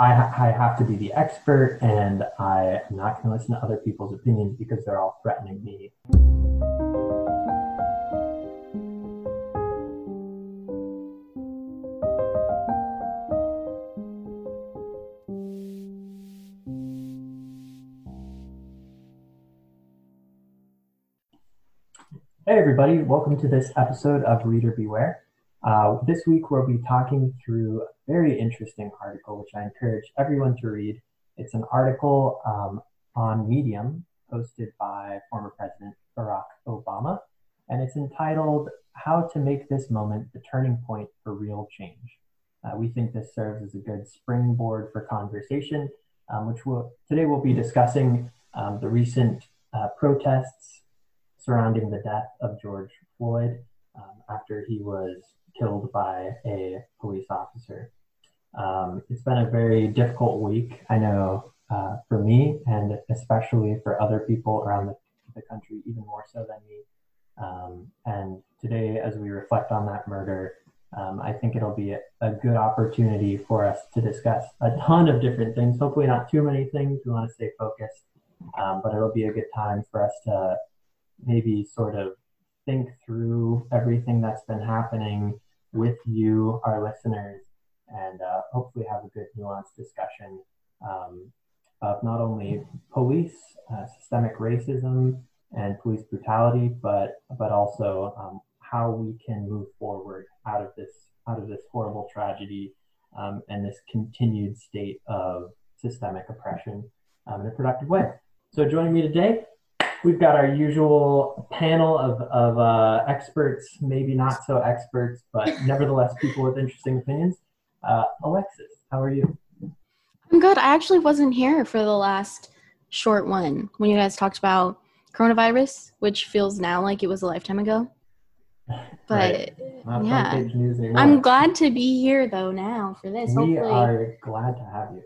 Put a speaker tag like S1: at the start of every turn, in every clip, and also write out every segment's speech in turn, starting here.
S1: I, I have to be the expert and I am not going to listen to other people's opinions because they're all threatening me. Hey, everybody, welcome to this episode of Reader Beware. Uh, this week, we'll be talking through a very interesting article, which I encourage everyone to read. It's an article um, on Medium posted by former President Barack Obama, and it's entitled How to Make This Moment the Turning Point for Real Change. Uh, we think this serves as a good springboard for conversation, um, which we'll, today we'll be discussing um, the recent uh, protests surrounding the death of George Floyd um, after he was killed by a police officer. Um, it's been a very difficult week, I know, uh, for me, and especially for other people around the, the country, even more so than me. Um, and today, as we reflect on that murder, um, I think it'll be a, a, good opportunity for us to discuss a ton of different things. Hopefully, not too many things. We want to stay focused, um, but it'll be a good time for us to maybe sort of think through everything that's been happening with you, our listeners, and uh, hopefully have a good nuanced discussion um, of not only police, uh, systemic racism, and police brutality, but but also um, how we can move forward out of this out of this horrible tragedy um, and this continued state of systemic oppression um, in a productive way. So joining me today we've got our usual panel of, of uh, experts, maybe not so experts, but nevertheless people with interesting opinions. Uh, Alexis, how are you?
S2: I'm good. I actually wasn't here for the last short one when you guys talked about coronavirus, which feels now like it was a lifetime ago. But right. yeah, I'm glad to be here though now for this.
S1: We hopefully, are glad to have you.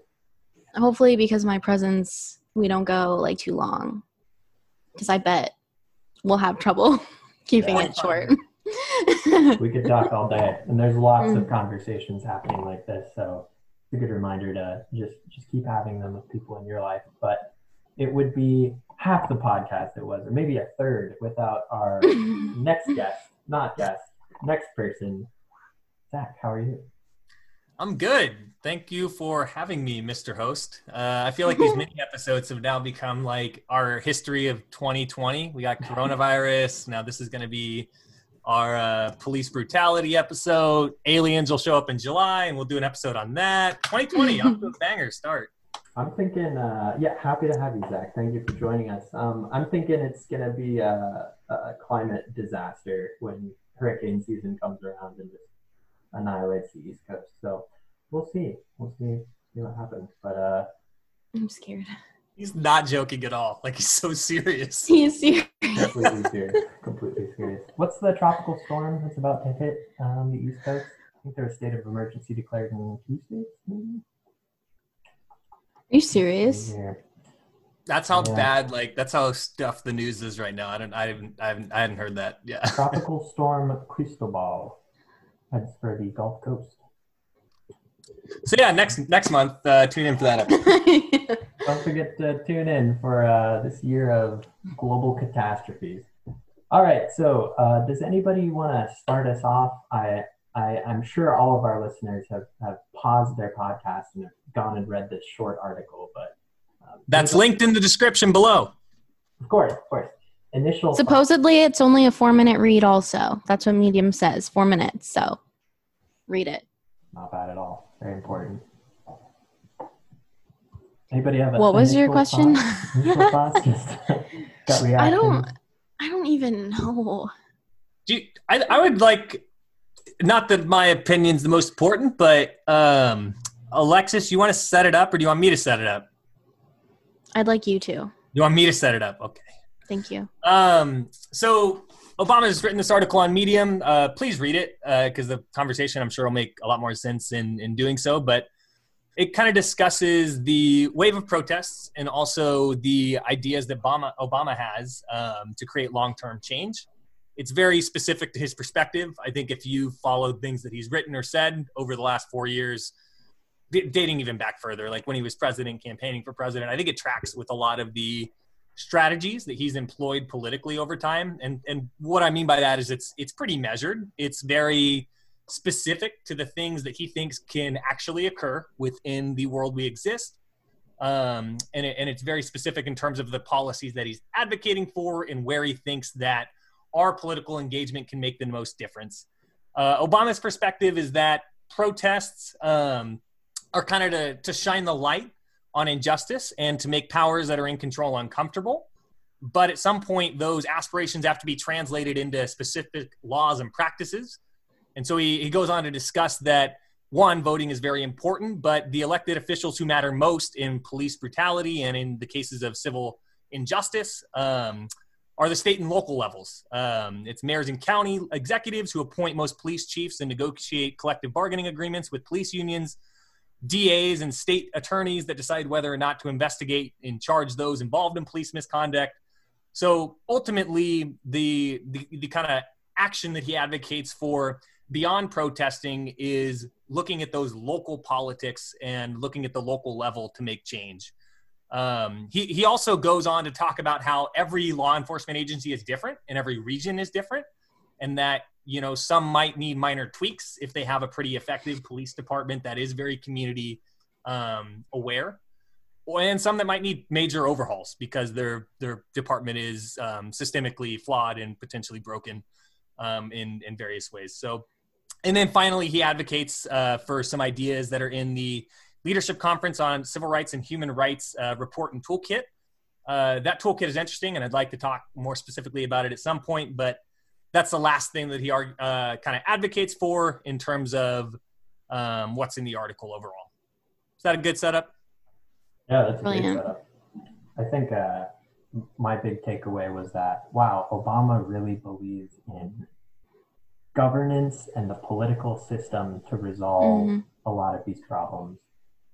S2: Hopefully, because my presence, we don't go like too long because I bet we'll have trouble keeping yeah, it short.
S1: we could talk all day, and there's lots mm. of conversations happening like this. So it's a good reminder to just just keep having them with people in your life. But it would be half the podcast it was, or maybe a third, without our next guest, not guest, next person. Zach, how are you?
S3: I'm good. Thank you for having me, Mr. Host. Uh, I feel like these mini episodes have now become like our history of 2020. We got coronavirus. Now this is going to be our uh, police brutality episode. Aliens will show up in July, and we'll do an episode on that. 2020, off to a banger start.
S1: I'm thinking, uh, yeah, happy to have you, Zach. Thank you for joining us. Um, I'm thinking it's going to be a, a climate disaster when hurricane season comes around and just annihilates the East Coast. So we'll see. We'll see, see what happens. But uh,
S2: I'm scared.
S3: He's not joking at all. Like he's so serious.
S2: He is serious.
S1: Completely serious. Completely serious. What's the tropical storm that's about to hit um, the East Coast? I think there's a state of emergency declared in two states, maybe.
S2: Are you serious?
S1: Yeah.
S3: That's how yeah. bad, like that's how stuff the news is right now. I don't, I haven't, I haven't, I hadn't heard that. Yeah.
S1: Tropical storm Cristobal heads for the Gulf Coast.
S3: So yeah, next next month, uh, tune in for that episode.
S1: Don't forget to tune in for uh, this year of global catastrophes. All right, so uh, does anybody want to start us off? I, I I'm sure all of our listeners have have paused their podcast and have gone and read this short article, but
S3: um, that's linked in the description below.
S1: Of course, of course. Initial.
S2: Supposedly, it's only a four minute read. Also, that's what Medium says. Four minutes. So, read it.
S1: Not bad at all. Very important. Anybody have a
S2: What was your question?
S1: I
S2: don't I don't even know.
S3: Do you, I I would like not that my opinion's the most important, but um Alexis, you want to set it up or do you want me to set it up?
S2: I'd like you to.
S3: You want me to set it up? Okay.
S2: Thank you.
S3: Um so Obama has written this article on Medium. Uh, please read it because uh, the conversation, I'm sure, will make a lot more sense in, in doing so. But it kind of discusses the wave of protests and also the ideas that Obama, Obama has um, to create long term change. It's very specific to his perspective. I think if you followed things that he's written or said over the last four years, dating even back further, like when he was president, campaigning for president. I think it tracks with a lot of the strategies that he's employed politically over time. And and what I mean by that is it's it's pretty measured. It's very specific to the things that he thinks can actually occur within the world we exist. Um, and, it, and it's very specific in terms of the policies that he's advocating for and where he thinks that our political engagement can make the most difference. Uh, Obama's perspective is that protests um, are kind of to, to shine the light on injustice and to make powers that are in control uncomfortable. But at some point, those aspirations have to be translated into specific laws and practices. And so he, he goes on to discuss that one, voting is very important, but the elected officials who matter most in police brutality and in the cases of civil injustice um, are the state and local levels. Um, it's mayors and county executives who appoint most police chiefs and negotiate collective bargaining agreements with police unions, DAs and state attorneys that decide whether or not to investigate and charge those involved in police misconduct. So ultimately, the the, the kind of action that he advocates for beyond protesting is looking at those local politics and looking at the local level to make change. Um, he, he also goes on to talk about how every law enforcement agency is different and every region is different, and that you know some might need minor tweaks if they have a pretty effective police department that is very community um, aware, and some that might need major overhauls because their their department is um, systemically flawed and potentially broken um, in in various ways. So and then finally, he advocates uh, for some ideas that are in the Leadership Conference on Civil Rights and Human Rights uh, report and toolkit. Uh, that toolkit is interesting, and I'd like to talk more specifically about it at some point. But that's the last thing that he uh, kind of advocates for in terms of um, what's in the article overall. Is that a good setup?
S1: Yeah, that's a Brilliant. good setup. I think uh, my big takeaway was that wow, Obama really believes in governance and the political system to resolve mm-hmm. a lot of these problems.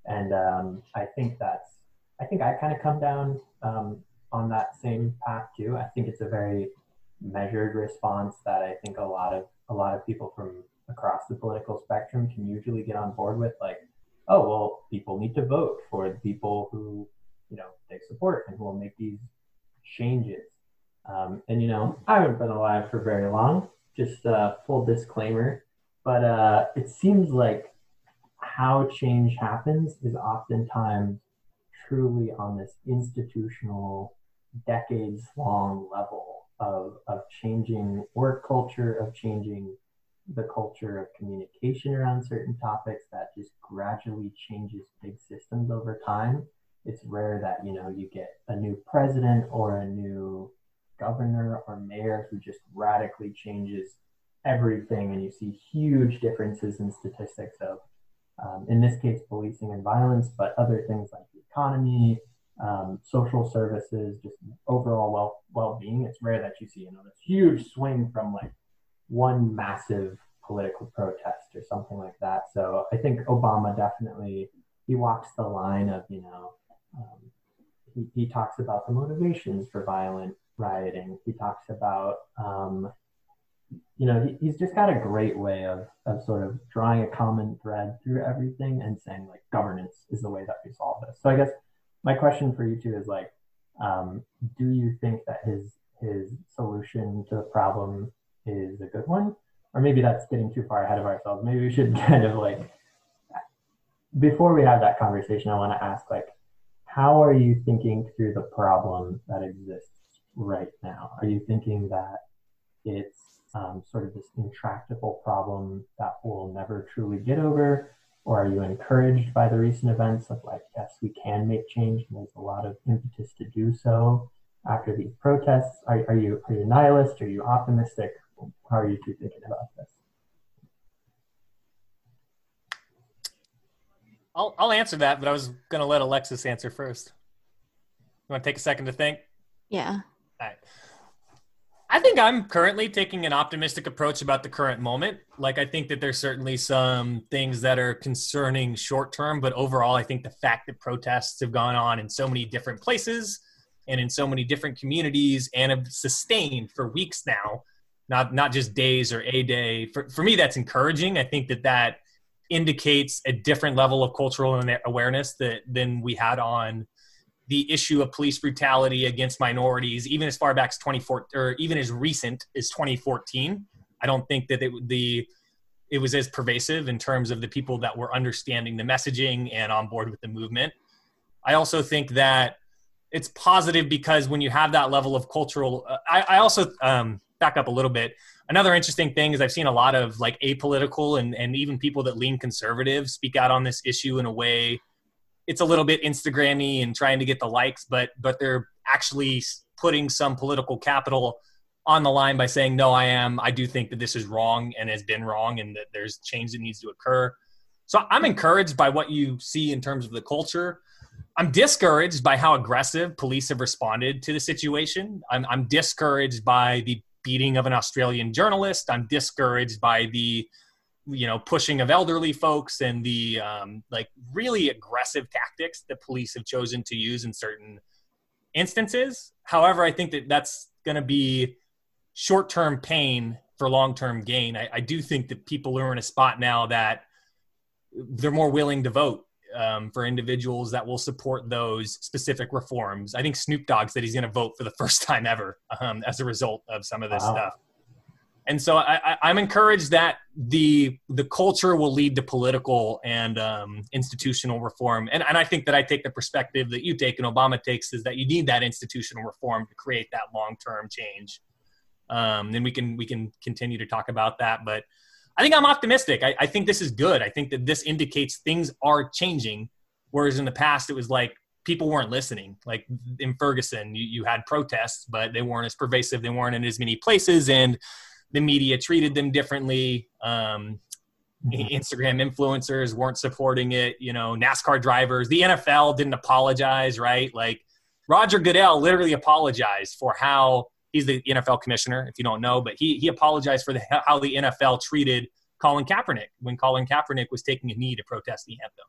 S1: And um, I think that's, I think I kind of come down um, on that same path too. I think it's a very measured response that I think a lot of a lot of people from across the political spectrum can usually get on board with. Like, oh well, people need to vote for the people who you know they support and who will make these changes. Um, and you know, I haven't been alive for very long, just a full disclaimer. But uh, it seems like how change happens is oftentimes truly on this institutional, decades long level of, of changing work culture, of changing the culture of communication around certain topics that just gradually changes big systems over time. It's rare that, you know, you get a new president or a new governor or mayor who just radically changes everything and you see huge differences in statistics of um, in this case policing and violence but other things like the economy um, social services just overall well well-being it's rare that you see you know this huge swing from like one massive political protest or something like that so i think obama definitely he walks the line of you know um, he, he talks about the motivations for violent rioting. He talks about, um, you know, he, he's just got a great way of, of sort of drawing a common thread through everything and saying like governance is the way that we solve this. So I guess my question for you two is like, um, do you think that his his solution to the problem is a good one, or maybe that's getting too far ahead of ourselves? Maybe we should kind of like before we have that conversation, I want to ask like, how are you thinking through the problem that exists right now? Are you thinking that it's um, sort of this intractable problem that we'll never truly get over? Or are you encouraged by the recent events of like, yes, we can make change and there's a lot of impetus to do so after these protests? Are, are you are you nihilist? Are you optimistic? How are you two thinking about this?
S3: I'll, I'll answer that, but I was going to let Alexis answer first. You want to take a second to think?
S2: Yeah.
S3: I think I'm currently taking an optimistic approach about the current moment. Like, I think that there's certainly some things that are concerning short term, but overall, I think the fact that protests have gone on in so many different places and in so many different communities and have sustained for weeks now, not not just days or a day. For for me, that's encouraging. I think that that indicates a different level of cultural awareness that than we had on the issue of police brutality against minorities, even as far back as 2014, or even as recent as 2014. I don't think that it, the it was as pervasive in terms of the people that were understanding the messaging and on board with the movement. I also think that it's positive because when you have that level of cultural, uh, I, I, also um, back up a little bit. Another interesting thing is I've seen a lot of like apolitical and, and even people that lean conservative speak out on this issue in a way it's a little bit Instagrammy and trying to get the likes, but but they're actually putting some political capital on the line by saying no i am i do think that this is wrong and has been wrong and that there's change that needs to occur so i'm encouraged by what you see in terms of the culture I'm discouraged by how aggressive police have responded to the situation. I'm, I'm discouraged by the beating of an Australian journalist. I'm discouraged by the you know pushing of elderly folks and the um, like really aggressive tactics that police have chosen to use in certain instances however i think that that's going to be short-term pain for long-term gain I, I, do think that people are in a spot now that they're more willing to vote um, for individuals that will support those specific reforms. I think Snoop Dogg said he's going to vote for the first time ever um, as a result of some of this wow. stuff. And so I, am encouraged that the the culture will lead to political and um, institutional reform. And, and I think that I take the perspective that you take and Obama takes is that you need that institutional reform to create that long term change. Um, and we can we can continue to talk about that, but I think I'm optimistic. I, I think this is good. I think that this indicates things are changing. Whereas in the past, it was like people weren't listening. Like in Ferguson, you, you had protests, but they weren't as pervasive. They weren't in as many places, and the media treated them differently. Um. Instagram influencers weren't supporting it. You know, NASCAR drivers, the NFL didn't apologize, right? Like Roger Goodell literally apologized for how he's the NFL commissioner, if you don't know, but he he apologized for the, how the NFL treated Colin Kaepernick when Colin Kaepernick was taking a knee to protest the anthem.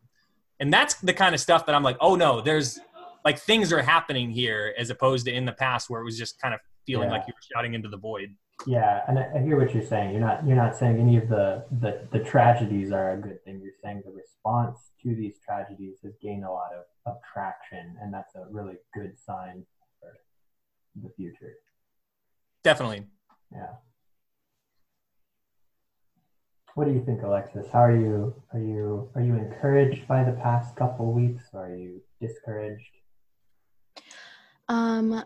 S3: And that's the kind of stuff that I'm like, oh no, there's like things are happening here as opposed to in the past where it was just kind of feeling yeah. like you were shouting into the void.
S1: Yeah, and I hear what you're saying. You're not you're not saying any of the, the the tragedies are a good thing. You're saying the response to these tragedies has gained a lot of, of traction, and that's a really good sign for the future.
S3: Definitely.
S1: Yeah. What do you think, Alexis? How are you? Are you are you encouraged by the past couple weeks, or are you discouraged?
S2: Um,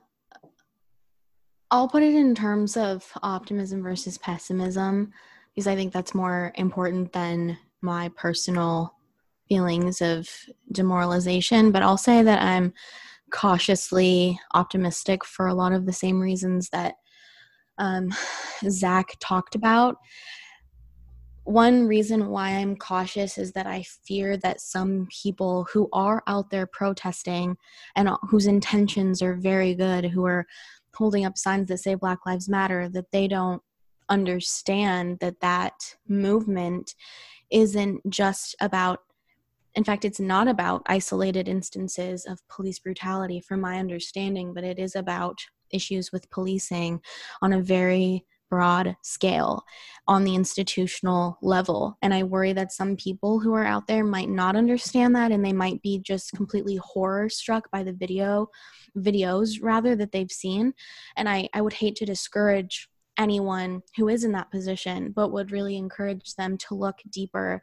S2: I'll put it in terms of optimism versus pessimism, because I think that's more important than my personal feelings of demoralization. But I'll say that I'm cautiously optimistic for a lot of the same reasons that um, Zach talked about. One reason why I'm cautious is that I fear that some people who are out there protesting and whose intentions are very good, who are holding up signs that say Black Lives Matter, that they don't understand that that movement isn't just about in fact, it's not about isolated instances of police brutality, from my understanding, but it is about issues with policing on a very broad scale on the institutional level. And I worry that some people who are out there might not understand that and they might be just completely horror struck by the video videos rather that they've seen. And I, I would hate to discourage anyone who is in that position, but would really encourage them to look deeper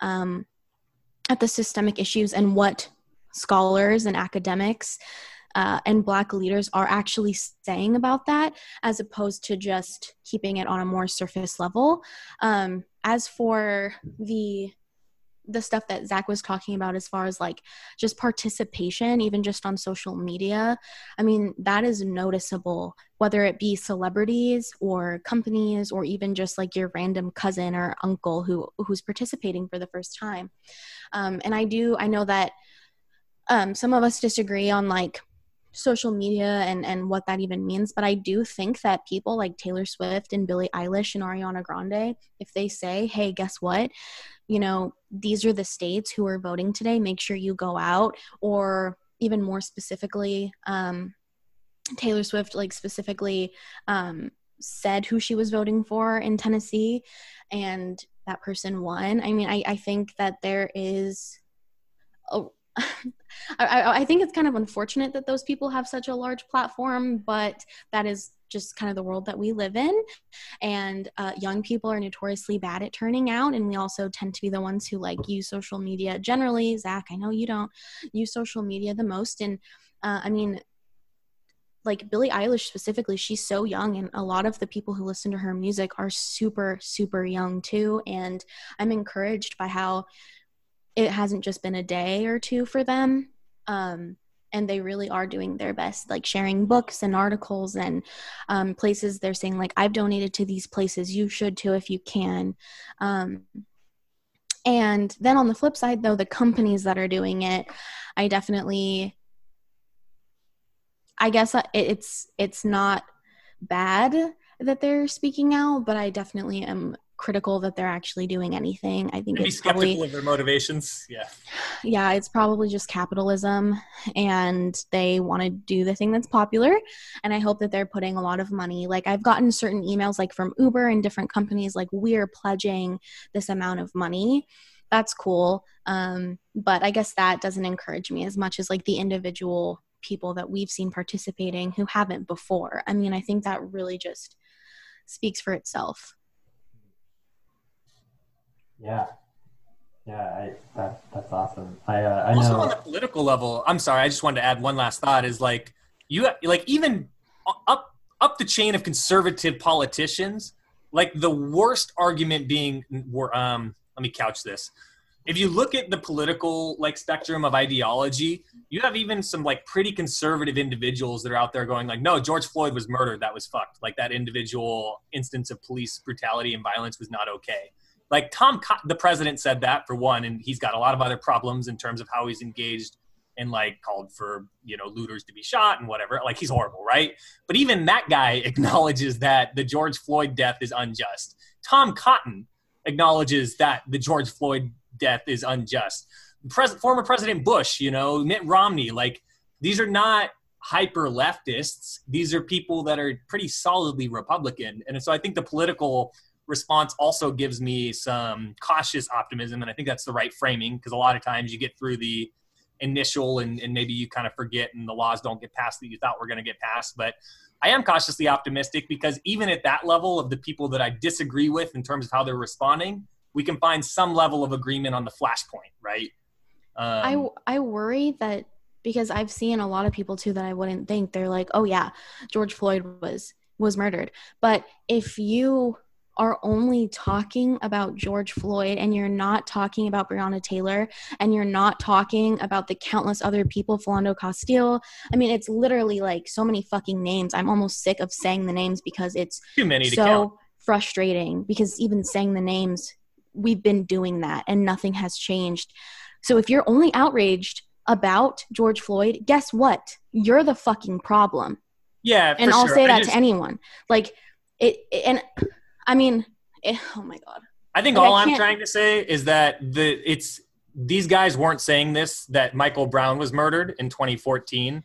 S2: um, at the systemic issues and what scholars and academics uh, and black leaders are actually saying about that as opposed to just keeping it on a more surface level um, as for the the stuff that Zach was talking about as far as like just participation, even just on social media, I mean, that is noticeable, whether it be celebrities or companies or even just like your random cousin or uncle who who's participating for the first time. Um, and I do, I know that um, some of us disagree on like social media and and what that even means but i do think that people like taylor swift and billie eilish and ariana grande if they say hey guess what you know these are the states who are voting today make sure you go out or even more specifically um taylor swift like specifically um said who she was voting for in tennessee and that person won. I mean, I, I think that there is. A, I, I think it's kind of unfortunate that those people have such a large platform, but that is just kind of the world that we live in. And uh, young people are notoriously bad at turning out. And we also tend to be the ones who like use social media generally. Zach, I know you don't use social media the most. And uh, I mean, like Billie Eilish specifically, she's so young, and a lot of the people who listen to her music are super, super young too. And I'm encouraged by how it hasn't just been a day or two for them. Um, and they really are doing their best like sharing books and articles and um, places they're saying like i've donated to these places you should too if you can um, and then on the flip side though the companies that are doing it i definitely i guess it's it's not bad that they're speaking out but i definitely am critical that they're actually doing anything. I think
S3: be
S2: it's
S3: skeptical
S2: probably,
S3: of their motivations. Yeah.
S2: Yeah, it's probably just capitalism and they want to do the thing that's popular. And I hope that they're putting a lot of money. Like I've gotten certain emails like from Uber and different companies like we're pledging this amount of money. That's cool. Um, but I guess that doesn't encourage me as much as like the individual people that we've seen participating who haven't before. I mean, I think that really just speaks for itself.
S1: Yeah. Yeah, I, that, that's awesome. I, uh, I
S3: also
S1: know.
S3: on the political level, I'm sorry, I just wanted to add one last thought. Is like you like even up up the chain of conservative politicians, like the worst argument being, um, let me couch this. If you look at the political like spectrum of ideology, you have even some like pretty conservative individuals that are out there going like, no, George Floyd was murdered, that was fucked. Like that individual instance of police brutality and violence was not okay like Tom, the president said that for one, and he's got a lot of other problems in terms of how he's engaged and like called for you know looters to be shot and whatever. Like he's horrible, right? But even that guy acknowledges that the George Floyd death is unjust. Tom Cotton acknowledges that the George Floyd death is unjust. Pres- former President Bush, you know, Mitt Romney, like these are not hyper leftists. These are people that are pretty solidly Republican. And so I think the political response also gives me some cautious optimism. And I think that's the right framing because a lot of times you get through the initial and, and maybe you kind of forget and the laws don't get passed that you thought were going to get passed. But I am cautiously optimistic because even at that level of the people that I disagree with in terms of how they're responding, we can find some level of agreement on the flashpoint, right?
S2: Um, I I worry that because I've seen a lot of people too that I wouldn't think they're like, oh yeah, George Floyd was was murdered. But if you are only talking about George Floyd and you're not talking about Breonna Taylor and you're not talking about the countless other people, Philando Castile. I mean, it's literally like so many fucking names. I'm almost sick of saying the names because it's
S3: too many
S2: so
S3: count.
S2: So frustrating because even saying the names, we've been doing that and nothing has changed. So if you're only outraged about George Floyd, guess what? You're the fucking problem.
S3: Yeah,
S2: and I'll
S3: sure.
S2: say that
S3: just,
S2: to anyone. Like it, and I mean, it, oh my god.
S3: I think like, all I am trying to say is that the it's these guys weren't saying this that Michael Brown was murdered in 2014.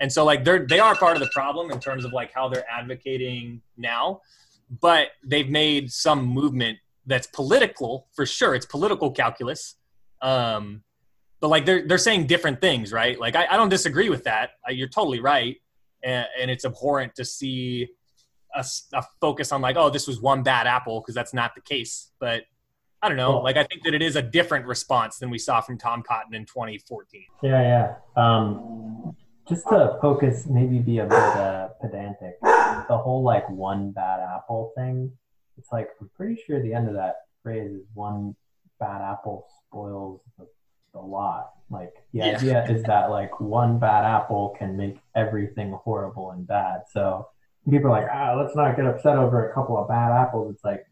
S3: And so like they're they are part of the problem in terms of like how they're advocating now, but they've made some movement that's political for sure. It's political calculus. Um, but like they're they're saying different things, right? Like I, I don't disagree with that. you're totally right, and, and it's abhorrent to see a, a focus on like, oh, this was one bad apple because that's not the case. But I don't know. Like I think that it is a different response than we saw from Tom Cotton in 2014.
S1: Yeah, yeah. Um, just to focus, maybe be a bit uh, pedantic. The whole like one bad apple thing. It's like I'm pretty sure the end of that phrase is one bad apple spoils the, the lot. Like the yeah. idea is that like one bad apple can make everything horrible and bad. So people are like, ah, let's not get upset over a couple of bad apples. It's like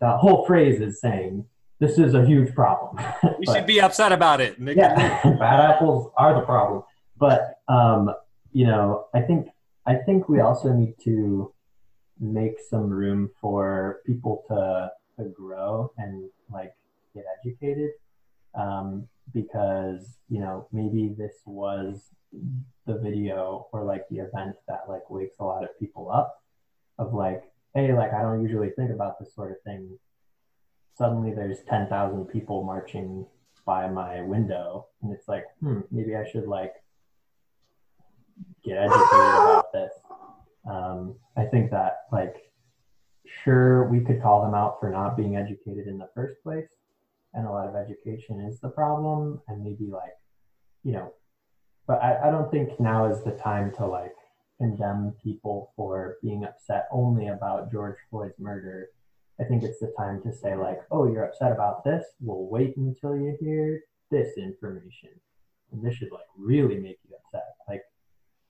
S1: the whole phrase is saying this is a huge problem.
S3: we should be upset about it.
S1: yeah, bad apples are the problem. But um, you know, I think I think we also need to make some room for people to to grow and like get educated um, because you know maybe this was the video or like the event that like wakes a lot of people up of like, hey, like I don't usually think about this sort of thing. suddenly there's 10,000 people marching by my window and it's like hmm maybe i should like get educated about this um, i think that like sure we could call them out for not being educated in the first place and a lot of education is the problem and maybe like you know but I, I don't think now is the time to like condemn people for being upset only about george floyd's murder I think it's the time to say like, oh, you're upset about this. We'll wait until you hear this information, and this should like really make you upset. Like,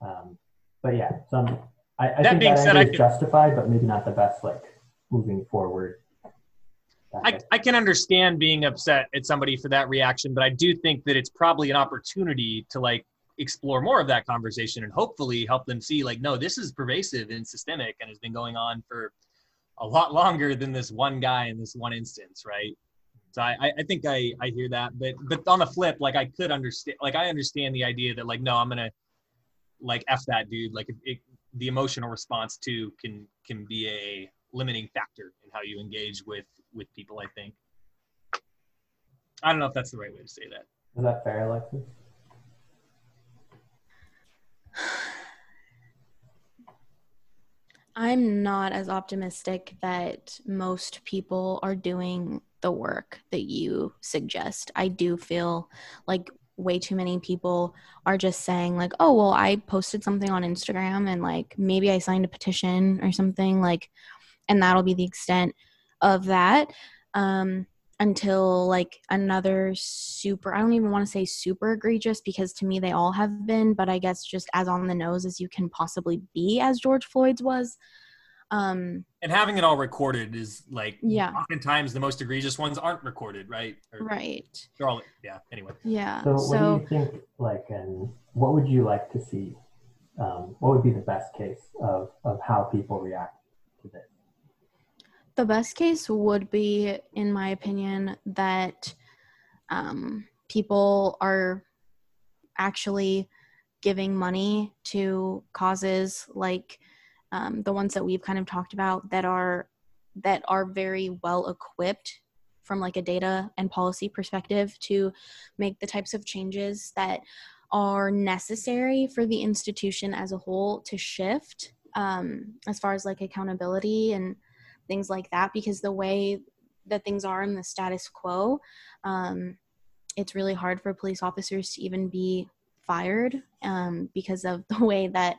S1: um, but yeah, some I, I that think that said, I can, justified, but maybe not the best like moving forward.
S3: I, I can understand being upset at somebody for that reaction, but I do think that it's probably an opportunity to like explore more of that conversation and hopefully help them see like, no, this is pervasive and systemic and has been going on for a lot longer than this one guy in this one instance, right? So I, I think I, I hear that, but but on the flip, like I could understand, like I understand the idea that like no, I'm gonna like f that dude. Like it, it, the emotional response too can can be a limiting factor in how you engage with with people. I think. I don't know if that's the right way to say that.
S1: Is that fair, Alexis?
S2: I'm not as optimistic that most people are doing the work that you suggest. I do feel like way too many people are just saying like, "Oh, well, I posted something on Instagram and like maybe I signed a petition or something like and that'll be the extent of that." Um until like another super I don't even want to say super egregious because to me they all have been, but I guess just as on the nose as you can possibly be as George Floyd's was. Um
S3: and having it all recorded is like
S2: yeah
S3: oftentimes the most egregious ones aren't recorded, right?
S2: Or, right.
S3: They're all yeah, anyway.
S2: Yeah.
S1: So, so what do you think like and what would you like to see? Um, what would be the best case of of how people react to this?
S2: The best case would be, in my opinion, that um, people are actually giving money to causes like um, the ones that we've kind of talked about that are that are very well equipped from like a data and policy perspective to make the types of changes that are necessary for the institution as a whole to shift um, as far as like accountability and things like that because the way that things are in the status quo um, it's really hard for police officers to even be fired um, because of the way that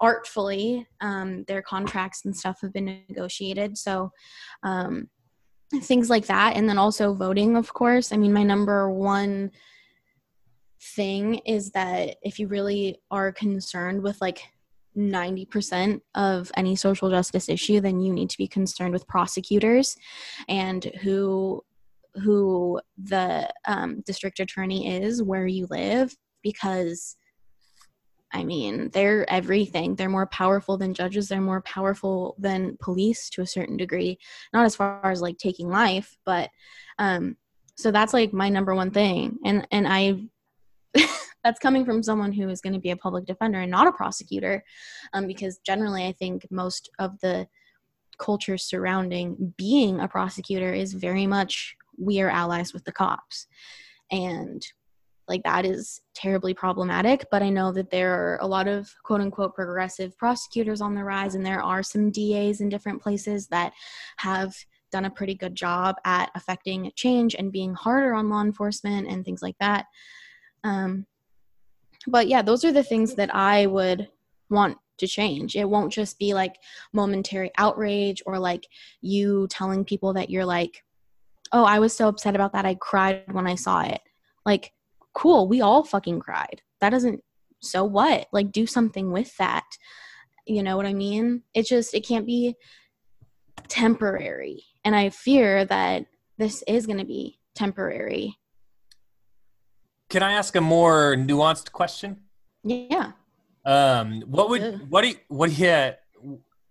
S2: artfully um, their contracts and stuff have been negotiated. So um, things like that. And then also voting of course. I mean my number one thing is that if you really are concerned with like 90% of any social justice issue then you need to be concerned with prosecutors and who who the um, district attorney is where you live because I mean, they're everything. They're more powerful than judges. They're more powerful than police to a certain degree. Not as far as like taking life, but um, so that's like my number one thing. And and I that's coming from someone who is going to be a public defender and not a prosecutor um, because generally i think most of the culture surrounding being a prosecutor is very much we are allies with the cops. And like that is terribly problematic but i know that there are a lot of quote unquote progressive prosecutors on the rise and there are some das in different places that have done a pretty good job at affecting change and being harder on law enforcement and things like that um, but yeah, those are the things that I would want to change. It won't just be like momentary outrage or like you telling people that you're like, oh, I was so upset about that. I cried when I saw it. Like, cool, we all fucking cried. That doesn't, so what? Like, do something with that. You know what I mean? It just, it can't be temporary. And I fear that this is going to be temporary
S3: can I ask a more nuanced question?
S2: Yeah.
S3: Um, what would what do you, what do you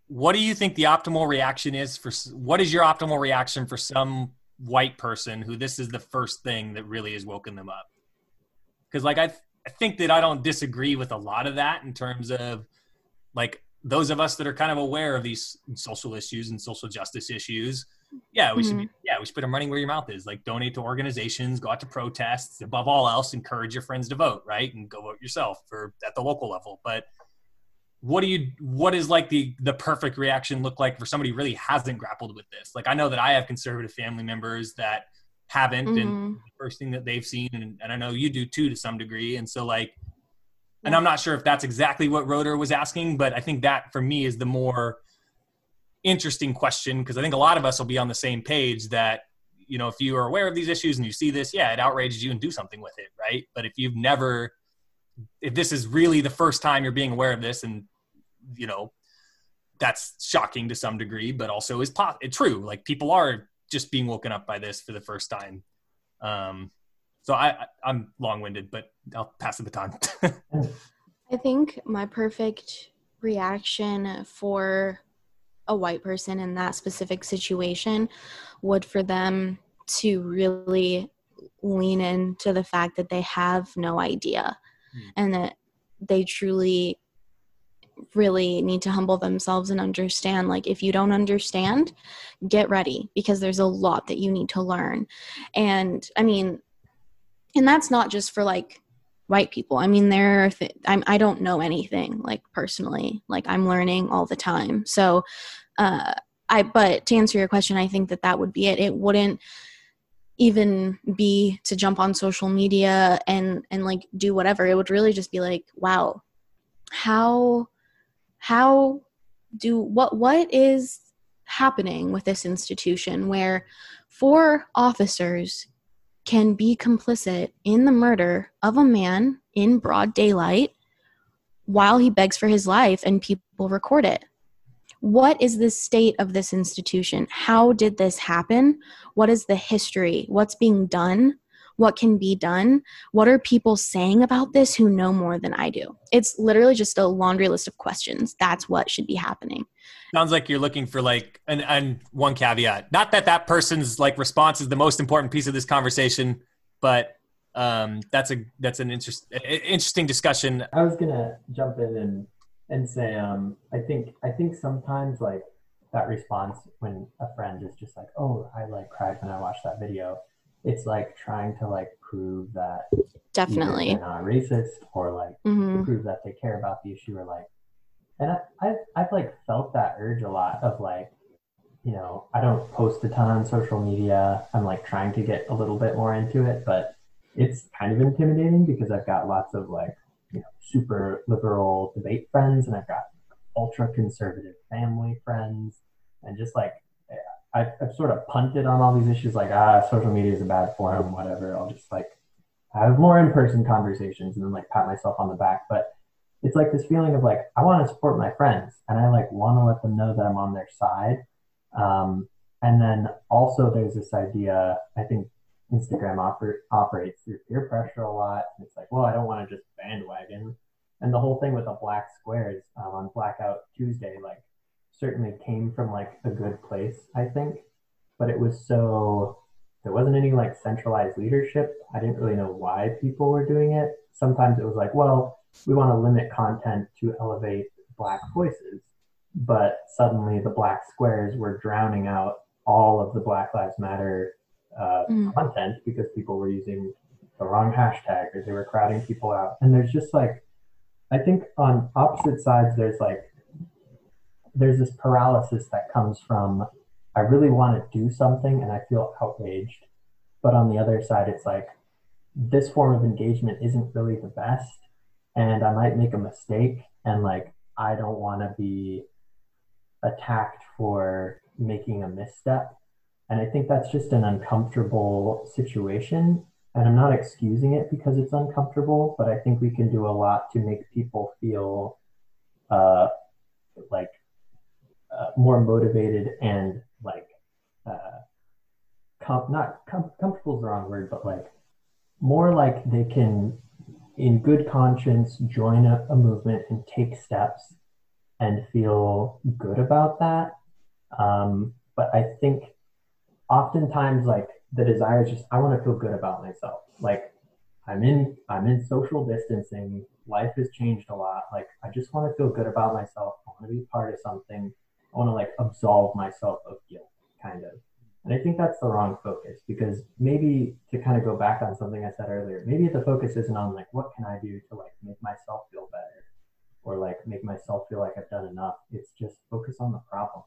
S3: what do you think the optimal reaction is for what is your optimal reaction for some white person who this is the first thing that really has woken them up? Because like I th- I think that I don't disagree with a lot of that in terms of like those of us that are kind of aware of these social issues and social justice issues yeah, we mm-hmm. should be, yeah, we should put them money where your mouth is. Like donate to organizations, go out to protests. Above all else, encourage your friends to vote, right? And go vote yourself for at the local level. But what do you what is like the the perfect reaction look like for somebody who really hasn't grappled with this? Like I know that I have conservative family members that haven't mm-hmm. and the first thing that they've seen and, and I know you do too to some degree. And so like and I'm not sure if that's exactly what Roder was asking, but I think that for me is the more interesting question because I think a lot of us will be on the same page that you know if you are aware of these issues and you see this, yeah, it outrages you and do something with it, right? But if you've never, if this is really the first time you're being aware of this, and you know that's shocking to some degree, but also is po- true. Like people are just being woken up by this for the first time. Um, so I, I'm long-winded, but I'll pass the baton.
S2: I think my perfect reaction for a white person in that specific situation would for them to really lean into the fact that they have no idea mm. and that they truly really need to humble themselves and understand like if you don't understand get ready because there's a lot that you need to learn. And i mean and that's not just for like white people. I mean there are th- I'm, i don't know anything like personally. Like i'm learning all the time. So uh i but to answer your question i think that that would be it. It wouldn't even be to jump on social media and and like do whatever. It would really just be like wow how how do what what is happening with this institution where four officers can be complicit in the murder of a man in broad daylight while he begs for his life and people record it what is the state of this institution? How did this happen? What is the history? What's being done? What can be done? What are people saying about this who know more than i do? It's literally just a laundry list of questions. That's what should be happening.
S3: Sounds like you're looking for like and and one caveat. Not that that person's like response is the most important piece of this conversation but um that's a that's an interest interesting discussion.
S1: I was gonna jump in and and say um i think i think sometimes like that response when a friend is just like oh i like cried when i watched that video. It's like trying to like prove that
S2: definitely.
S1: they're not racist or like mm-hmm. prove that they care about the issue or like and I, I I've like felt that urge a lot of like you know I don't post a ton on social media. I'm like trying to get a little bit more into it but it's kind of intimidating because I've got lots of like you know super liberal debate friends and I've got ultra conservative family friends and just like I've, I've sort of punted on all these issues like ah social media is a bad forum whatever. I'll just like have more in-person conversations and then like pat myself on the back. But it's like this feeling of like i want to support my friends and i like want to let them know that i'm on their side. Um, and then also there's this idea i think instagram oper- operates through peer pressure a lot it's like well i don't want to just bandwagon and the whole thing with the black squares um, on blackout tuesday like certainly came from like a good place, I think, but it was so there wasn't any like centralized leadership. I didn't really know why people were doing it. Sometimes it was like, well, we want to limit content to elevate black voices, but suddenly the black squares were drowning out all of the Black Lives Matter uh, mm. content because people were using the wrong hashtag or they were crowding people out. And there's just like, I think on opposite sides, there's like there's this paralysis that comes from I really want to do something and I feel outraged. But on the other side, it's like this form of engagement isn't really the best. And I might make a mistake. And like, I don't want to be attacked for making a misstep. And I think that's just an uncomfortable situation. And I'm not excusing it because it's uncomfortable, but I think we can do a lot to make people feel uh, like uh, more motivated and like uh, com- not com- comfortable is the wrong word, but like more like they can, in good conscience, join a, a movement and take steps and feel good about that. Um, but I think oftentimes like the desire is just I want to feel good about myself. Like I'm in I'm in social distancing. Life has changed a lot. Like I just want to feel good about myself. I want to be part of something. I want to like absolve myself of guilt, kind of. And I think that's the wrong focus because maybe to kind of go back on something I said earlier, maybe the focus isn't on like what can I do to like make myself feel better or like make myself feel like I've done enough. It's just focus on the problem.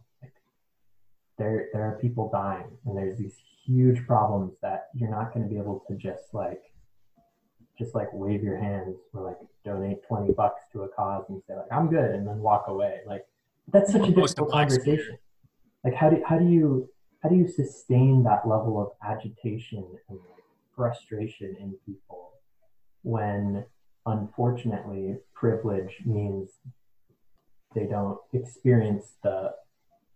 S1: There there are people dying and there's these huge problems that you're not going to be able to just like just like wave your hands or like donate 20 bucks to a cause and say like I'm good and then walk away. Like that's such a difficult conversation. Like how do how do you how do you sustain that level of agitation and frustration in people when unfortunately privilege means they don't experience the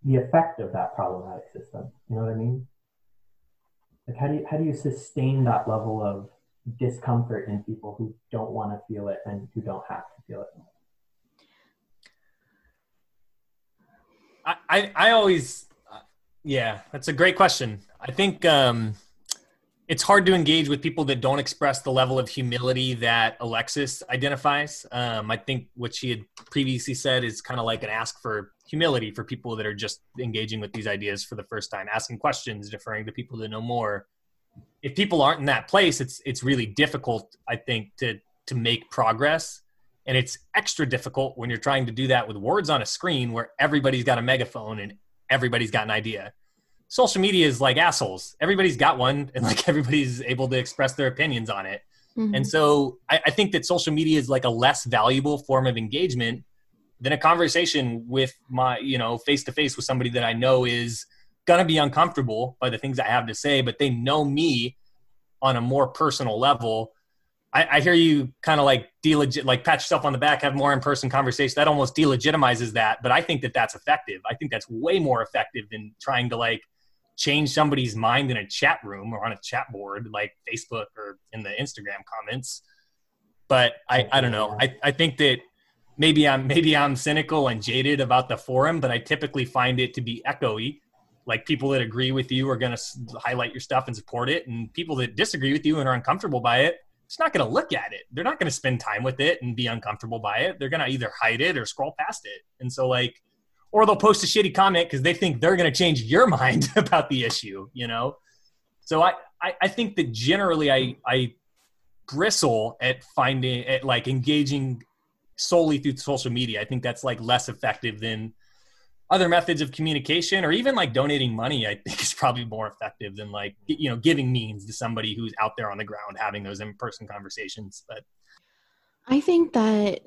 S1: the effect of that problematic system you know what i mean like how do you how do you sustain that level of discomfort in people who don't want to feel it and who don't have to feel it
S3: i i, always yeah, that's a great question. I think um, it's hard to engage with people that don't express the level of humility that Alexis identifies. Um, I think what she had previously said is kind of like an ask for humility for people that are just engaging with these ideas for the first time, asking questions, deferring to people that know more. If people aren't in that place, it's it's really difficult, I think, to to make progress. And it's extra difficult when you're trying to do that with words on a screen where everybody's got a megaphone and everybody's got an idea. Social media is like assholes. Everybody's got one, and like everybody's able to express their opinions on it. Mm-hmm. And so I, I think that social media is like a less valuable form of engagement than a conversation with my, you know, face to face with somebody that I know is gonna be uncomfortable by the things I have to say, but they know me on a more personal level I, I hear you kind of like delegit, like pat yourself on the back, have more in-person conversation. That almost delegitimizes that, but I think that that's effective. I think that's way more effective than trying to like change somebody's mind in a chat room or on a chat board like Facebook or in the Instagram comments. But I, I don't know. I, I think that maybe I'm maybe I'm cynical and jaded about the forum, but I typically find it to be echoey. Like people that agree with you are going to highlight your stuff and support it, and people that disagree with you and are uncomfortable by it it's not going to look at it. They're not going to spend time with it and be uncomfortable by it. They're going to either hide it or scroll past it. And so, like, or they'll post a shitty comment because they think they're going to change your mind about the issue, you know? So I, I, I think that generally I, I bristle at finding, at like engaging solely through social media. I think that's like less effective than other methods of communication or even like donating money i think is probably more effective than like you know giving means to somebody who's out there on the ground having those in-person conversations but
S2: i think that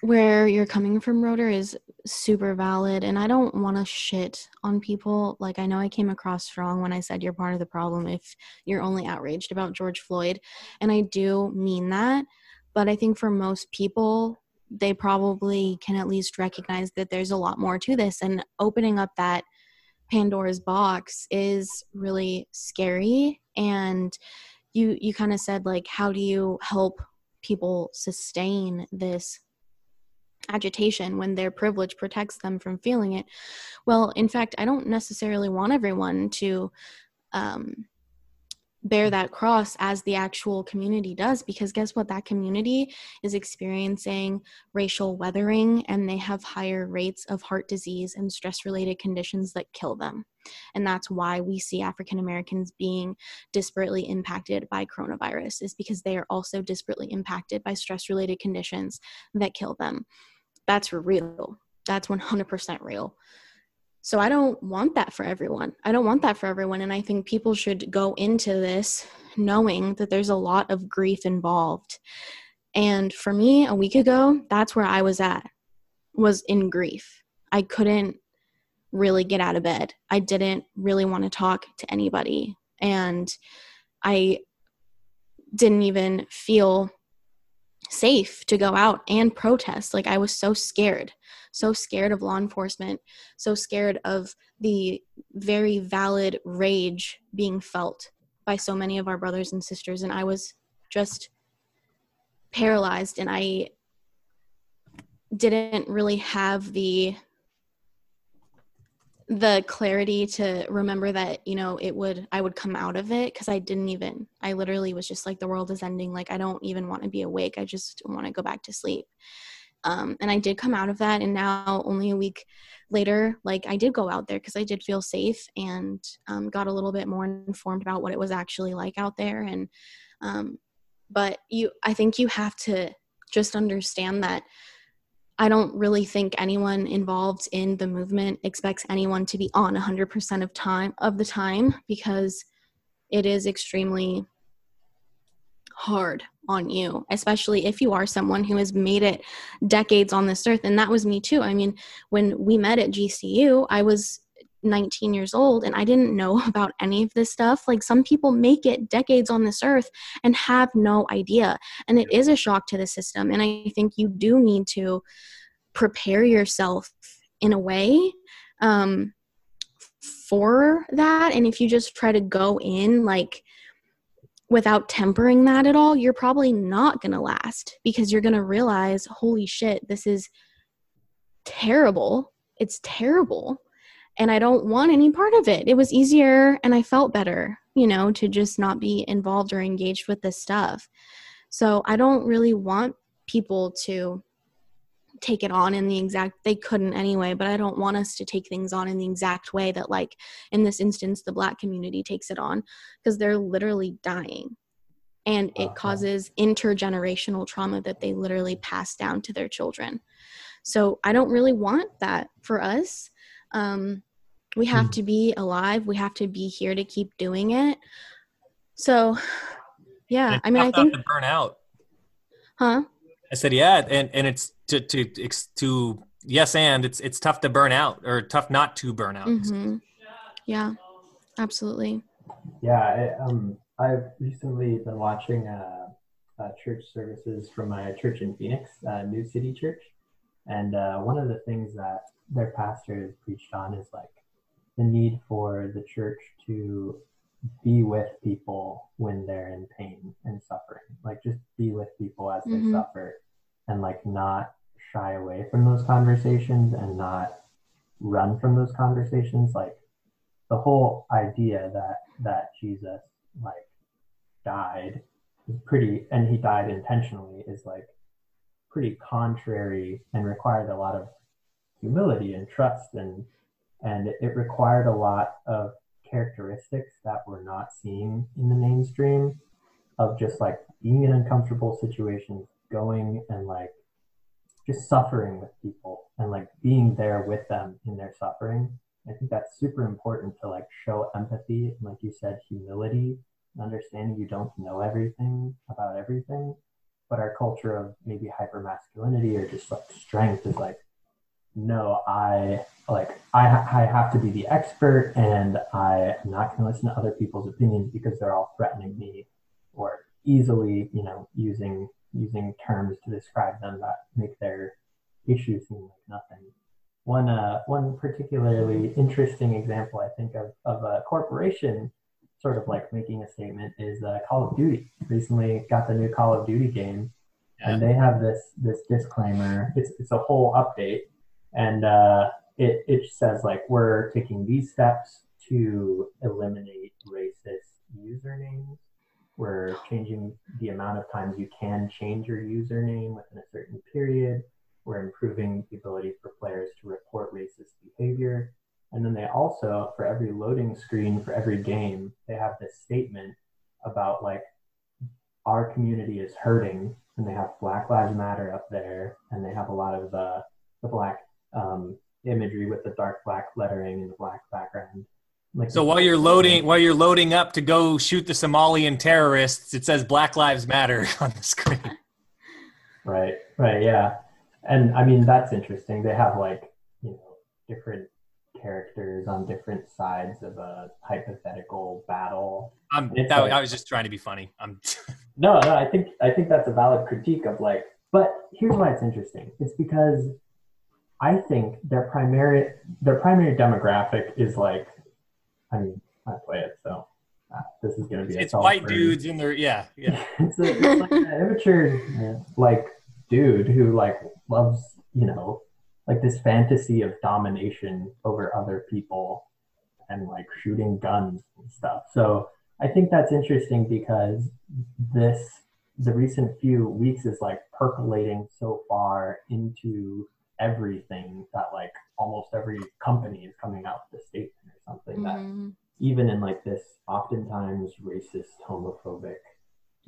S2: where you're coming from rotor is super valid and i don't want to shit on people like i know i came across strong when i said you're part of the problem if you're only outraged about george floyd and i do mean that but i think for most people they probably can at least recognize that there's a lot more to this and opening up that pandora's box is really scary and you you kind of said like how do you help people sustain this agitation when their privilege protects them from feeling it? Well in fact i don't necessarily want everyone to um, bear that cross as the actual community does because guess what? That community is experiencing racial weathering and they have higher rates of heart disease and stress related conditions that kill them. And that's why we see african americans being disparately impacted by coronavirus is because they are also disparately impacted by stress related conditions that kill them. That's real. That's 100% real so I don't want that for everyone. I don't want that for everyone. And I think people should go into this knowing that there's a lot of grief involved. And for me, a week ago, that's where I was at, was in grief. I couldn't really get out of bed. I didn't really want to talk to anybody. And I didn't even feel safe to go out and protest. Like I was so scared, so scared of law enforcement, so scared of the very valid rage being felt by so many of our brothers and sisters. And I was just paralyzed and I didn't really have the the clarity to remember that you know it would i would come out of it because i didn't even i literally was just like the world is ending like i don't even want to be awake i just want to go back to sleep Um, and I did come out of that, and now only a week later, like I did go out there because I did feel safe and um, got a little bit more informed about what it was actually like out there. And um, but you, I think you have to just understand that I don't really think anyone involved in the movement expects anyone to be on 100% of time of the time because it is extremely hard on you, especially if you are someone who has made it decades on this earth. And that was me too. I mean, when we met at GCU, I was 19 years old and I didn't know about any of this stuff. Like some people make it decades on this earth and have no idea. And it is a shock to the system. And I think you do need to prepare yourself in a way um, for that. And if you just try to go in like, without tempering that at all, you're probably not going to last because you're going to realize, holy shit, this is terrible. It's terrible. And I don't want any part of it. It was easier and I felt better, you know, to just not be involved or engaged with this stuff. So I don't really want people to take it on in the exact they couldn't anyway but i don't want us to take things on in the exact way that like in this instance the black community takes it on because they're literally dying and it uh-huh. causes intergenerational trauma that they literally pass down to their children so i don't really want that for us um, we have mm. to be alive we have to be here to keep doing it so yeah i mean i think
S3: burn out
S2: huh
S3: I said, yeah, and and it's to to to yes, and it's it's tough to burn out or tough not to burn out.
S2: Mm-hmm. Yeah, absolutely.
S1: Yeah, I, um, I've recently been watching uh, uh, church services from my church in Phoenix, uh, New City Church, and uh, one of the things that their pastor has preached on is like the need for the church to be with people when they're in pain and suffering. Like just be with people as they mm-hmm. suffer and like not shy away from those conversations and not run from those conversations. Like the whole idea that that Jesus like died is pretty and he died intentionally is like pretty contrary and required a lot of humility and trust and and it required a lot of characteristics that we're not seeing in the mainstream of just like being in uncomfortable situations, going and like just suffering with people and like being there with them in their suffering. I think that's super important to like show empathy and like you said, humility, understanding you don't know everything about everything. But our culture of maybe hyper masculinity or just like strength is like, no, I like I, I have to be the expert and I am not going to listen to other people's opinions because they're all threatening me or easily, you know, using using terms to describe them that make their issue seem like nothing. One uh, one particularly interesting example I think of, of a corporation sort of like making a statement is uh, Call of Duty. Recently got the new Call of Duty game, yeah. and they have this this disclaimer. It's it's a whole update, and uh, it, it says like we're taking these steps to eliminate racist usernames. We're changing the amount of times you can change your username within a certain period. We're improving the ability for players to report racist behavior. And then they also, for every loading screen for every game, they have this statement about like our community is hurting, and they have Black Lives Matter up there, and they have a lot of uh, the black um, imagery with the dark black lettering and the black background.
S3: Like so while you're loading while you're loading up to go shoot the Somalian terrorists, it says Black Lives Matter on the screen.
S1: Right, right, yeah. And I mean that's interesting. They have like, you know, different characters on different sides of a hypothetical battle.
S3: I'm, that, like, I was just trying to be funny. I'm
S1: no, no. I think I think that's a valid critique of like. But here's why it's interesting. It's because I think their primary their primary demographic is like, I mean, I play it, so uh, this is going to be.
S3: It's white dudes in their yeah yeah.
S1: it's, a, it's like an immature like dude who like loves you know like this fantasy of domination over other people and like shooting guns and stuff. So I think that's interesting because this the recent few weeks is like percolating so far into everything that like almost every company is coming out with a statement or something mm-hmm. that even in like this oftentimes racist, homophobic,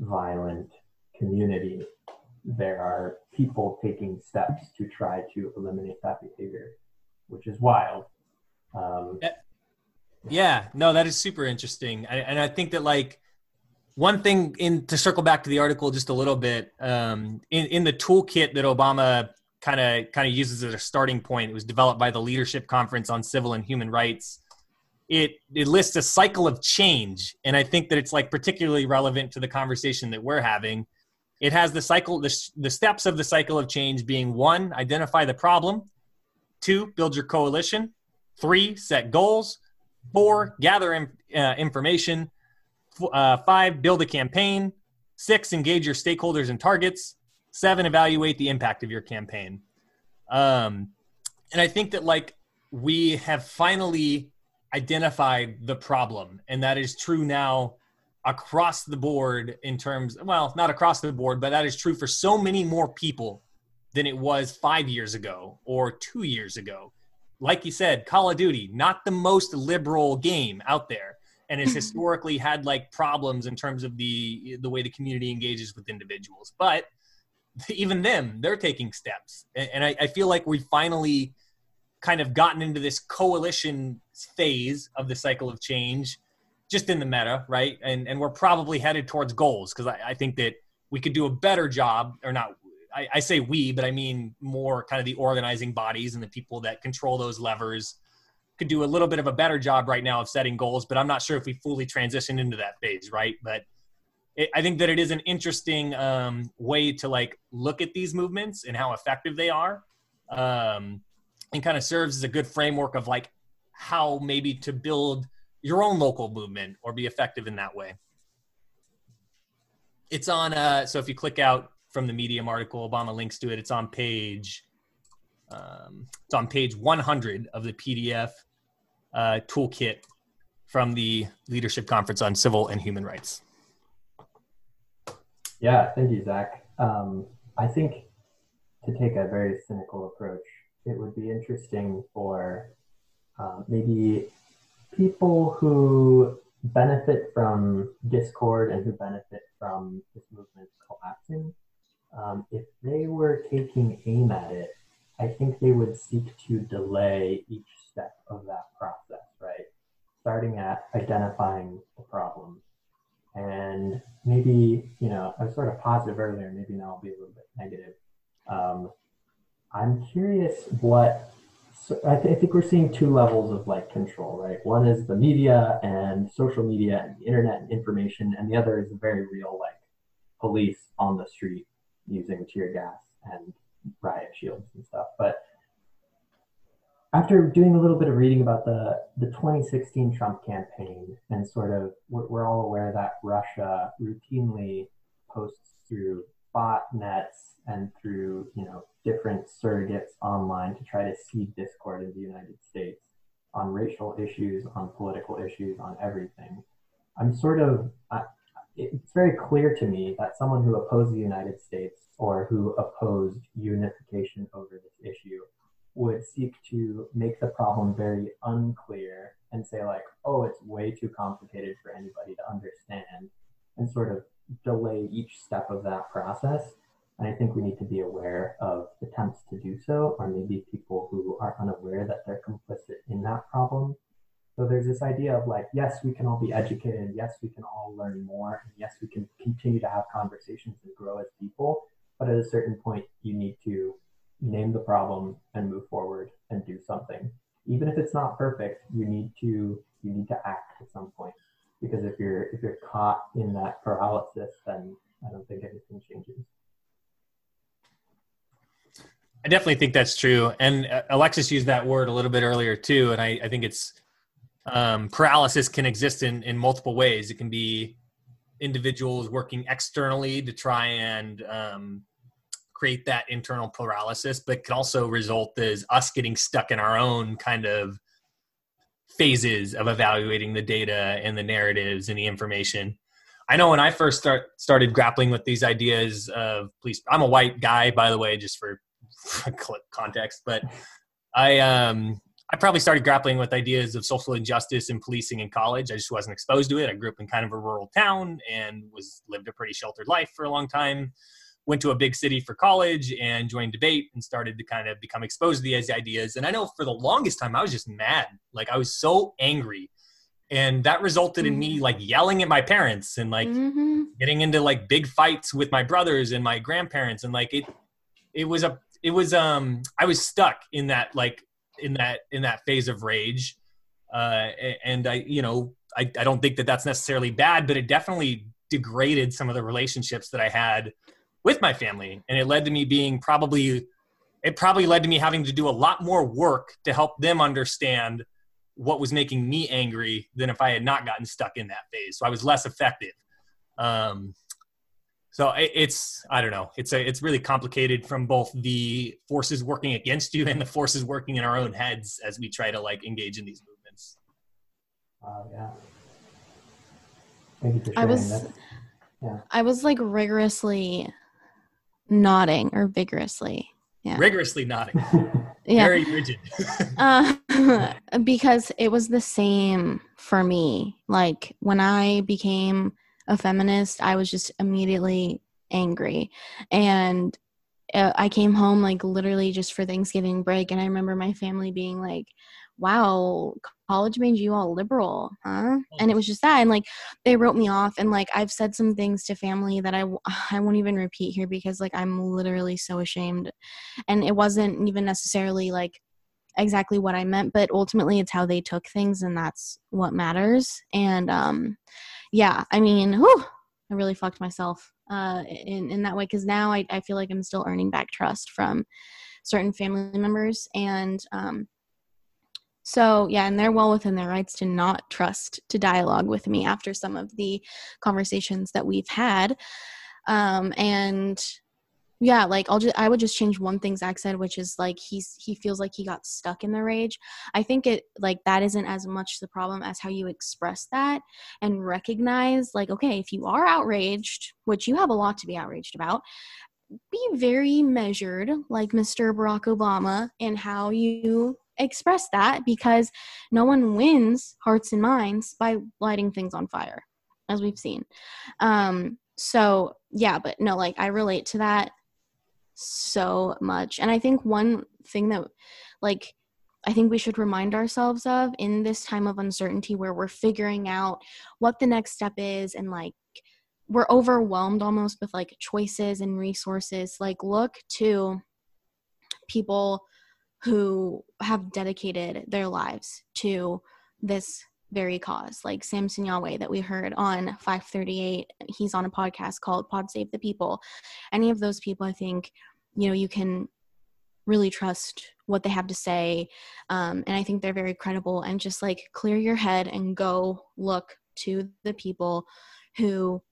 S1: violent community, there are people taking steps to try to eliminate that behavior, which is wild. Um,
S3: yeah, no, that is super interesting, I, and I think that like one thing in to circle back to the article just a little bit um, in in the toolkit that Obama kind of kind of uses as a starting point. It was developed by the Leadership Conference on Civil and Human Rights. It it lists a cycle of change, and I think that it's like particularly relevant to the conversation that we're having. It has the cycle, the, the steps of the cycle of change being one, identify the problem, two, build your coalition, three, set goals, four, gather in, uh, information, uh, five, build a campaign. Six, engage your stakeholders and targets. Seven, evaluate the impact of your campaign. Um, and I think that like we have finally identified the problem, and that is true now across the board in terms well not across the board but that is true for so many more people than it was five years ago or two years ago like you said call of duty not the most liberal game out there and has historically had like problems in terms of the the way the community engages with individuals but even them they're taking steps. And I, I, feel like we finally kind of gotten into this coalition phase of the cycle of change just in the meta right? And and we're probably headed towards goals because I, I, think that we could do a better job or not I, I say we but i mean more kind of the organizing bodies and the people that control those levers. Could do a little bit of a better job right now of setting goals, but I'm not sure if we fully transition into that phase, right? But it, I think that it is an interesting um, way to like look at these movements and how effective they are, um, and kind of serves as a good framework of like how maybe to build your own local movement or be effective in that way. It's on. Uh, so if you click out from the Medium article, Obama links to it. It's on page um, it's on page 100 of the PDF uh, toolkit from the Leadership Conference on Civil and Human Rights.
S1: Yeah, thank you, Zach. Um, I think to take a very cynical approach, it would be interesting for um, maybe people who benefit from discord and who benefit from this movement collapsing, um, if they were taking aim at it I think they would seek to delay each step of that process, right? Starting at identifying the problem. And maybe, you know, I was sort of positive earlier, maybe now I'll be a little bit negative. Um, I'm curious what, so I, th- I think we're seeing two levels of like control, right? One is the media and social media and the internet and information, and the other is very real like police on the street using tear gas and riot shields and stuff. But after doing a little bit of reading about the, the 2016 Trump campaign and sort of, we're, we're all aware that Russia routinely posts through botnets and through, you know, different surrogates online to try to seed discord in the United States on racial issues, on political issues, on everything. I'm sort of, I, it's very clear to me that someone who opposed the United States or who opposed unification over this issue would seek to make the problem very unclear and say like, oh, it's way too complicated for anybody to understand and sort of delay each step of that process. And I think we need to be aware of attempts to do so, or maybe people who are unaware that they're complicit in that problem so there's this idea of like, yes, we can all be educated. Yes, we can all learn more. And yes, we can continue to have conversations and grow as people. But at a certain point, you need to name the problem and move forward and do something. Even if it's not perfect, you need to you need to act at some point. Because if you're if you're caught in that paralysis, then I don't think anything changes.
S3: I definitely think that's true. And uh, Alexis used that word a little bit earlier too. And I, I think it's um, paralysis can exist in, in multiple ways. It can be individuals working externally to try and um, create that internal paralysis, but can also result as us getting stuck in our own kind of phases of evaluating the data and the narratives and the information. I know when I first start started grappling with these ideas of police. I'm a white guy, by the way, just for context, but I um I probably started grappling with ideas of social injustice and policing in college. I just wasn't exposed to it. I grew up in kind of a rural town and was lived a pretty sheltered life for a long time. Went to a big city for college and joined debate and started to kind of become exposed to these ideas. And I know for the longest time I was just mad. Like I was so angry. And that resulted in me mm-hmm. like yelling at my parents and like mm-hmm. getting into like big fights with my brothers and my grandparents and like it it was a it was um I was stuck in that like in that in that phase of rage uh, and i you know I, I don't think that that's necessarily bad but it definitely degraded some of the relationships that i had with my family and it led to me being probably it probably led to me having to do a lot more work to help them understand what was making me angry than if i had not gotten stuck in that phase. So i was less effective. Um, so it's i don't know. It's a it's really complicated from both the forces working against you and the forces working in our own heads as we try to like engage in these movements.
S1: Wow yeah. Thank you
S2: for I was that. yeah. I was like rigorously nodding or vigorously. Yeah.
S3: Rigorously nodding. Yeah. very rigid.
S2: Uh, because it was the same for me. Like when I became a feminist, I was just immediately angry. And uh, I came home like literally just for Thanksgiving break, and I remember my family being like, "Wow, college made you all liberal, huh?" And it was just that, and like they wrote me off, and like I've said some things to family that I I won't even repeat here because like I'm literally so ashamed, and it wasn't even necessarily like exactly what I meant, but ultimately it's how they took things, and that's what matters. And um, yeah, I mean, whew, I really fucked myself uh, in in that way because now I, I feel like I'm still earning back trust from certain family members and um, so yeah and they're well within their rights to not trust to dialogue with me after some of the conversations that we've had. Um, and yeah like i'll just i would just change one thing zach said which is like he's he feels like he got stuck in the rage. I think it like that isn't as much the problem as how you express that and recognize like okay if you are outraged which you have a lot to be outraged about be very measured like mr barack obama in how you express that because no one wins hearts and minds by lighting things on fire as we've seen um so yeah but no like i relate to that so much. And I think one thing that, like, I think we should remind ourselves of in this time of uncertainty where we're figuring out what the next step is and like we're overwhelmed almost with like choices and resources. Like, look to people who have dedicated their lives to this very cause like Sam Sinyangwe that we heard on 538 he's on a podcast called pod save the people. Any of those people i think you know you can really trust what they have to say um, and i think they're very credible and just like clear your head and go look to the people who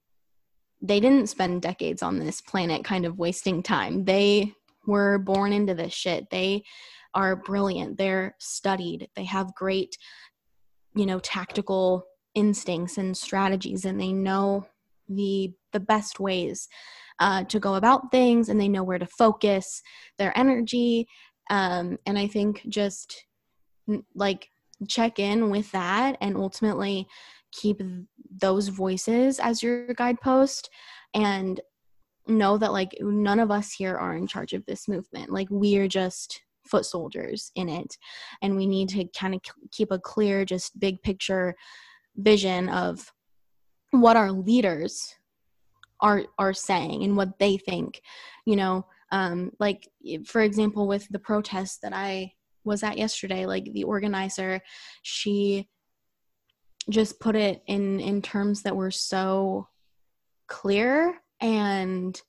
S2: they didn't spend decades on this planet kind of wasting time. They were born into this shit. They are brilliant. They're studied. They have great you know tactical instincts and strategies and they know the the best ways uh, to go about things and they know where to focus their energy. Um, and i think just like check in with that and ultimately keep those voices as your guidepost and know that like none of us here are in charge of this movement. Like we are just foot soldiers in it. And we need to kind of keep a clear just big picture vision of what our leaders are are saying and what they think you know? Um like for example with the protest that i was at yesterday like the organizer she just put it in in terms that were so clear and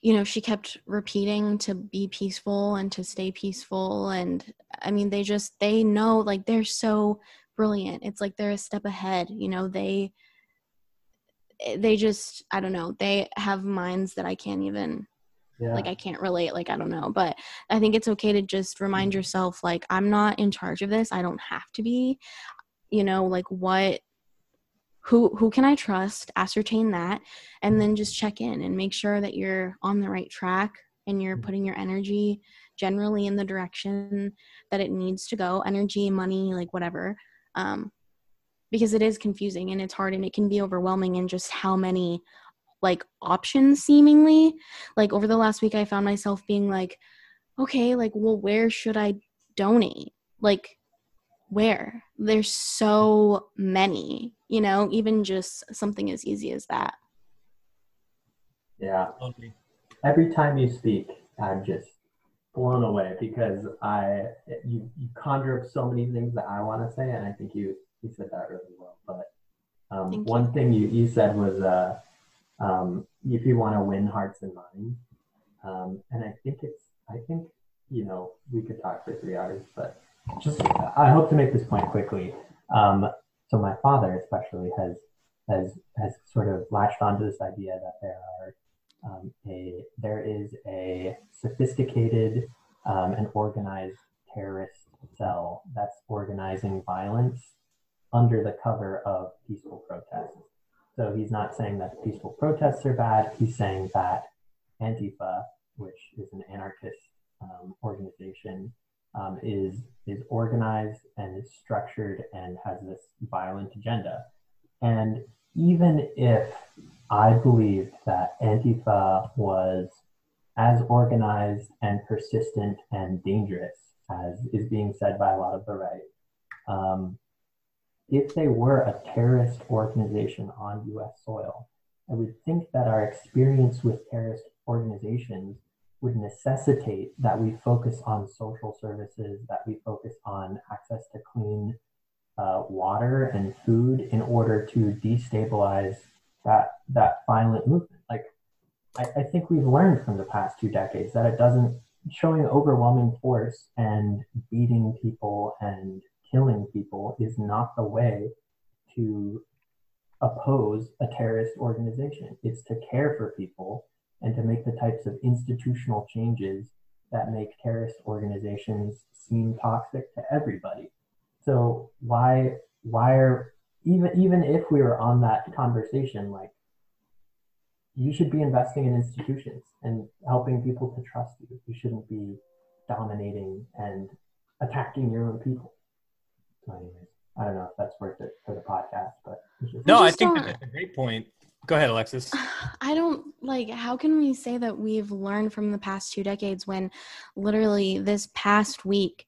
S2: you know she kept repeating to be peaceful and to stay peaceful. And i mean they just they know like they're so brilliant. It's like they're a step ahead you know they they just i don't know they have minds that i can't even yeah. like i can't relate like i don't know. But i think it's okay to just remind mm-hmm. yourself like i'm not in charge of this. I don't have to be. You know like what who who can I trust? Ascertain that, and then just check in and make sure that you're on the right track and you're putting your energy generally in the direction that it needs to go. Energy, money, like whatever. Um, because it is confusing and it's hard and it can be overwhelming in just how many like options seemingly like over the last week i found myself being like okay like well where should i donate like where? There's so many you know even just something as easy as that.
S1: Yeah. Every time you speak i'm just blown away because i you, you conjure up so many things that i want to say and i think you you said that really well but um, one thing you, you said was uh, um, if you want to win hearts and minds. Um, and I think it's, I think, you know, we could talk for three hours, but just, I hope to make this point quickly. Um, so my father especially has, has, has sort of latched onto this idea that there are um, a, there is a sophisticated um, and organized terrorist cell that's organizing violence under the cover of peaceful protests. So he's not saying that peaceful protests are bad. He's saying that Antifa, which is an anarchist um, organization, um, is is organized and is structured and has this violent agenda. And even if I believed that Antifa was as organized and persistent and dangerous as is being said by a lot of the right, um, if they were a terrorist organization on US soil, I would think that our experience with terrorist organizations would necessitate that we focus on social services, that we focus on access to clean uh, water and food in order to destabilize that that violent movement. Like I, I think we've learned from the past two decades that it doesn't showing overwhelming force and beating people and killing people is not the way to oppose a terrorist organization. It's to care for people and to make the types of institutional changes that make terrorist organizations seem toxic to everybody. So why why are even even if we were on that conversation, like you should be investing in institutions and helping people to trust you. You shouldn't be dominating and attacking your own people So anyways, I don't know if that's worth it for the podcast, but
S3: no, I think that's a great point. Go ahead, Alexis.
S2: I don't like how can we say that we've learned from the past two decades when literally this past week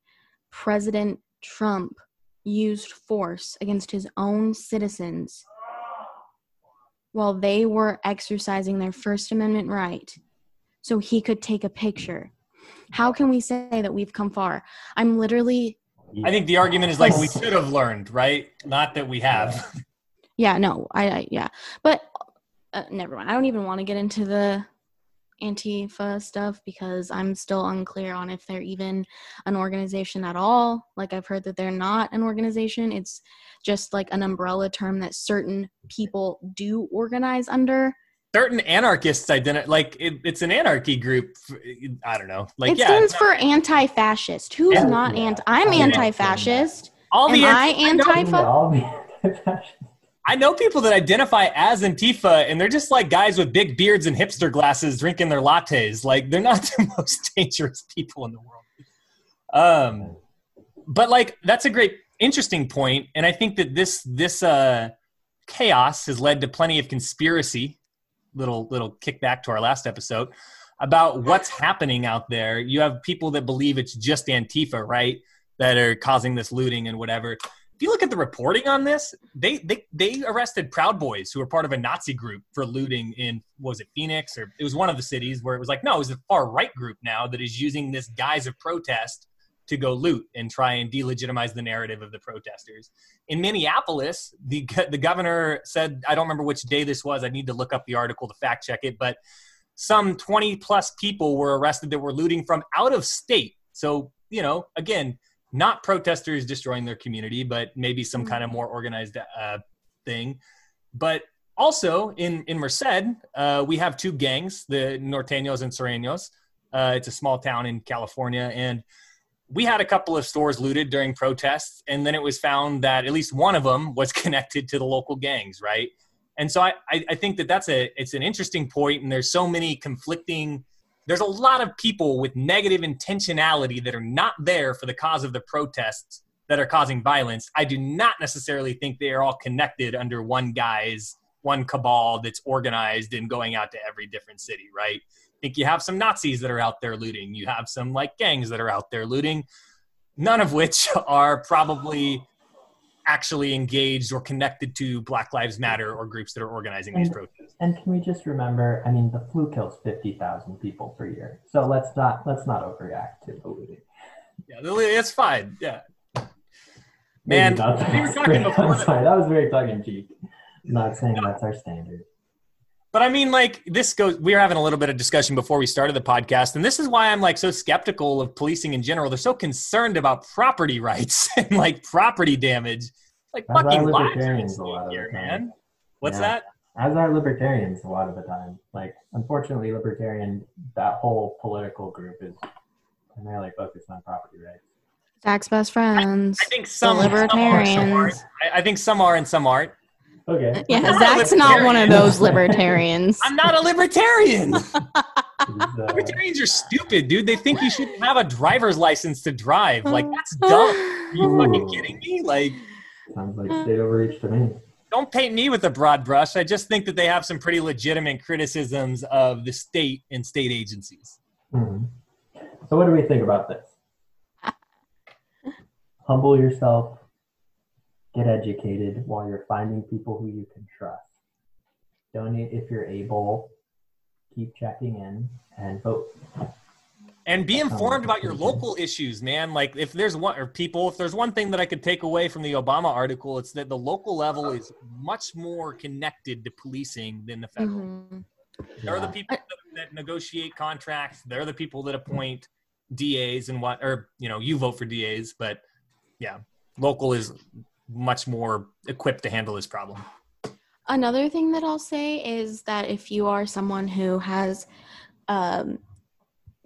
S2: President Trump used force against his own citizens while they were exercising their First Amendment right so he could take a picture. How can we say that we've come far? I'm literally
S3: I think the argument is like we should have learned, right? Not that we have.
S2: Yeah, no, I, I yeah, but uh, never mind. I don't even want to get into the Antifa stuff because I'm still unclear on if they're even an organization at all. Like I've heard that they're not an organization. It's just like an umbrella term that certain people do organize under.
S3: Certain anarchists identify like it, it's an anarchy group i don't know. Like
S2: it
S3: yeah,
S2: stands for anti-fascist. Who's yeah, not anti i'm anti-fascist. All the Am i
S3: anti I know people that identify as Antifa, and they're just like guys with big beards and hipster glasses drinking their lattes. Like they're not the most dangerous people in the world. Um, but like that's a great, interesting point, and I think that this this uh, chaos has led to plenty of conspiracy little little kickback to our last episode about what's happening out there. You have people that believe it's just Antifa, right? That are causing this looting and whatever. If you look at the reporting on this, they they they arrested Proud Boys who were part of a Nazi group for looting in was it Phoenix or it was one of the cities where it was like no, it was a far right group now that is using this guise of protest to go loot and try and delegitimize the narrative of the protesters. In Minneapolis, the the governor said, I don't remember which day this was. I need to look up the article to fact check it, but some 20 plus people were arrested that were looting from out of state. So, you know, again, not protesters destroying their community, but maybe some kind of more organized uh, thing. But also in in Merced, uh, we have two gangs, the Norteños and Sureños. Uh, it's a small town in California, and we had a couple of stores looted during protests, and then it was found that at least one of them was connected to the local gangs, right? And so I, I think that that's a it's an interesting point, and there's so many conflicting. There's a lot of people with negative intentionality that are not there for the cause of the protests that are causing violence. I do not necessarily think they are all connected under one guy's one cabal that's organized and going out to every different city, right? I think you have some Nazis that are out there looting. You have some like gangs that are out there looting, none of which are probably actually engaged or connected to Black Lives Matter or groups that are organizing
S1: and,
S3: these protests.
S1: And can we just remember? I mean, the flu kills fifty thousand people per year, so let's not let's not overreact to the.
S3: Yeah, it's fine. Yeah, man. We
S1: were talking before. sorry, that was very tongue in cheek. Not saying that's our standard.
S3: But I mean, like this goes. We were having a little bit of discussion before we started the podcast, and this is why I'm like so skeptical of policing in general. They're so concerned about property rights and like property damage. Like As fucking libertarians a lot of here, man. What's yeah. that?
S1: As are libertarians a lot of the time. Like, unfortunately, libertarian that whole political group is primarily focused on property rights.
S2: Zach's best friends.
S3: I, I think some the libertarians. Some are, some I, I think some are and some aren't.
S1: Okay.
S2: Yeah, not Zach's not one of those libertarians.
S3: I'm not a libertarian. libertarians are stupid, dude. They think you shouldn't have a driver's license to drive. Like that's dumb. Are you fucking kidding me? Like
S1: sounds like state overreach to me.
S3: Don't paint me with a broad brush. I just think that they have some pretty legitimate criticisms of the state and state agencies.
S1: Mm-hmm. So, what do we think about this? Humble yourself, get educated while you're finding people who you can trust. Donate if you're able. Keep checking in and vote.
S3: And be informed about your local issues, man. Like if there's one or people, if there's one thing that I could take away from the Obama article, it's that the local level is much more connected to policing than the federal. Mm-hmm. They're yeah. the people that, that negotiate contracts. They're the people that appoint DAs and what, or you know, you vote for DAs, but yeah, local is much more equipped to handle this problem.
S2: Another thing that I'll say is that if you are someone who has um,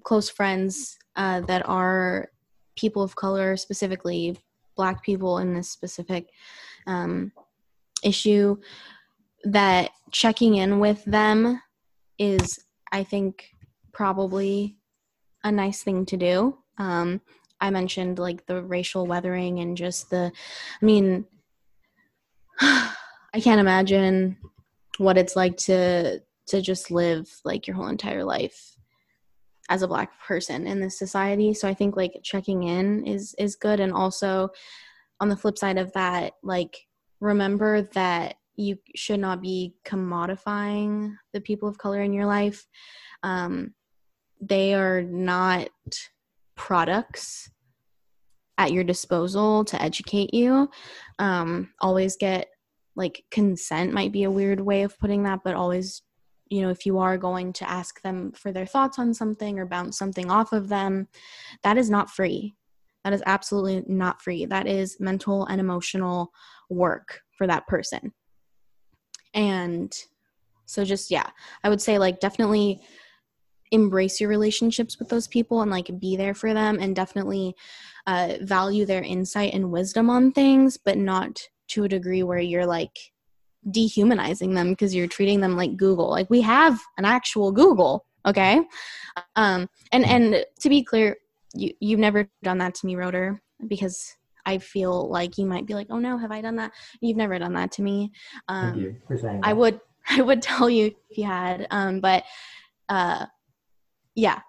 S2: close friends uh, that are people of color, specifically Black people in this specific um, issue, that checking in with them is, I think, probably a nice thing to do. Um, I mentioned like the racial weathering and just the, I mean, I can't imagine what it's like to to just live like your whole entire life as a black person in this society. So i think like checking in is is good. And also on the flip side of that like remember that you should not be commodifying the people of color in your life. Um, they are not products at your disposal to educate you. Um, always get like consent might be a weird way of putting that, but always, you know, if you are going to ask them for their thoughts on something or bounce something off of them, that is not free. That is absolutely not free. That is mental and emotional work for that person. And so, just yeah, I would say like definitely embrace your relationships with those people and like be there for them and definitely uh, value their insight and wisdom on things but not to a degree where you're like dehumanizing them because you're treating them like google. Like we have an actual google okay? Um and and to be clear you you've never done that to me rotor because I feel like you might be like, oh no, have I done that? You've never done that to me. Um, I would I would tell you if you had, um, but uh, yeah,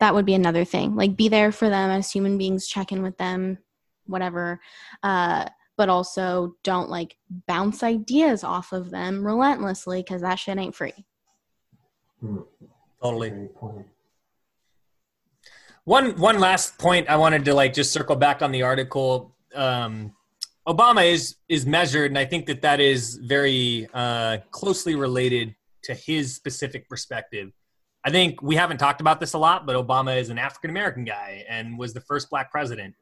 S2: that would be another thing. Like be there for them as human beings, check in with them, whatever. Uh, but also don't like bounce ideas off of them relentlessly because that shit ain't free.
S3: Hmm. Totally. One one last point I wanted to like just circle back on the article. Um, Obama is is measured, and I think that that is very uh, closely related to his specific perspective. I think we haven't talked about this a lot, but Obama is an African American guy and was the first black president.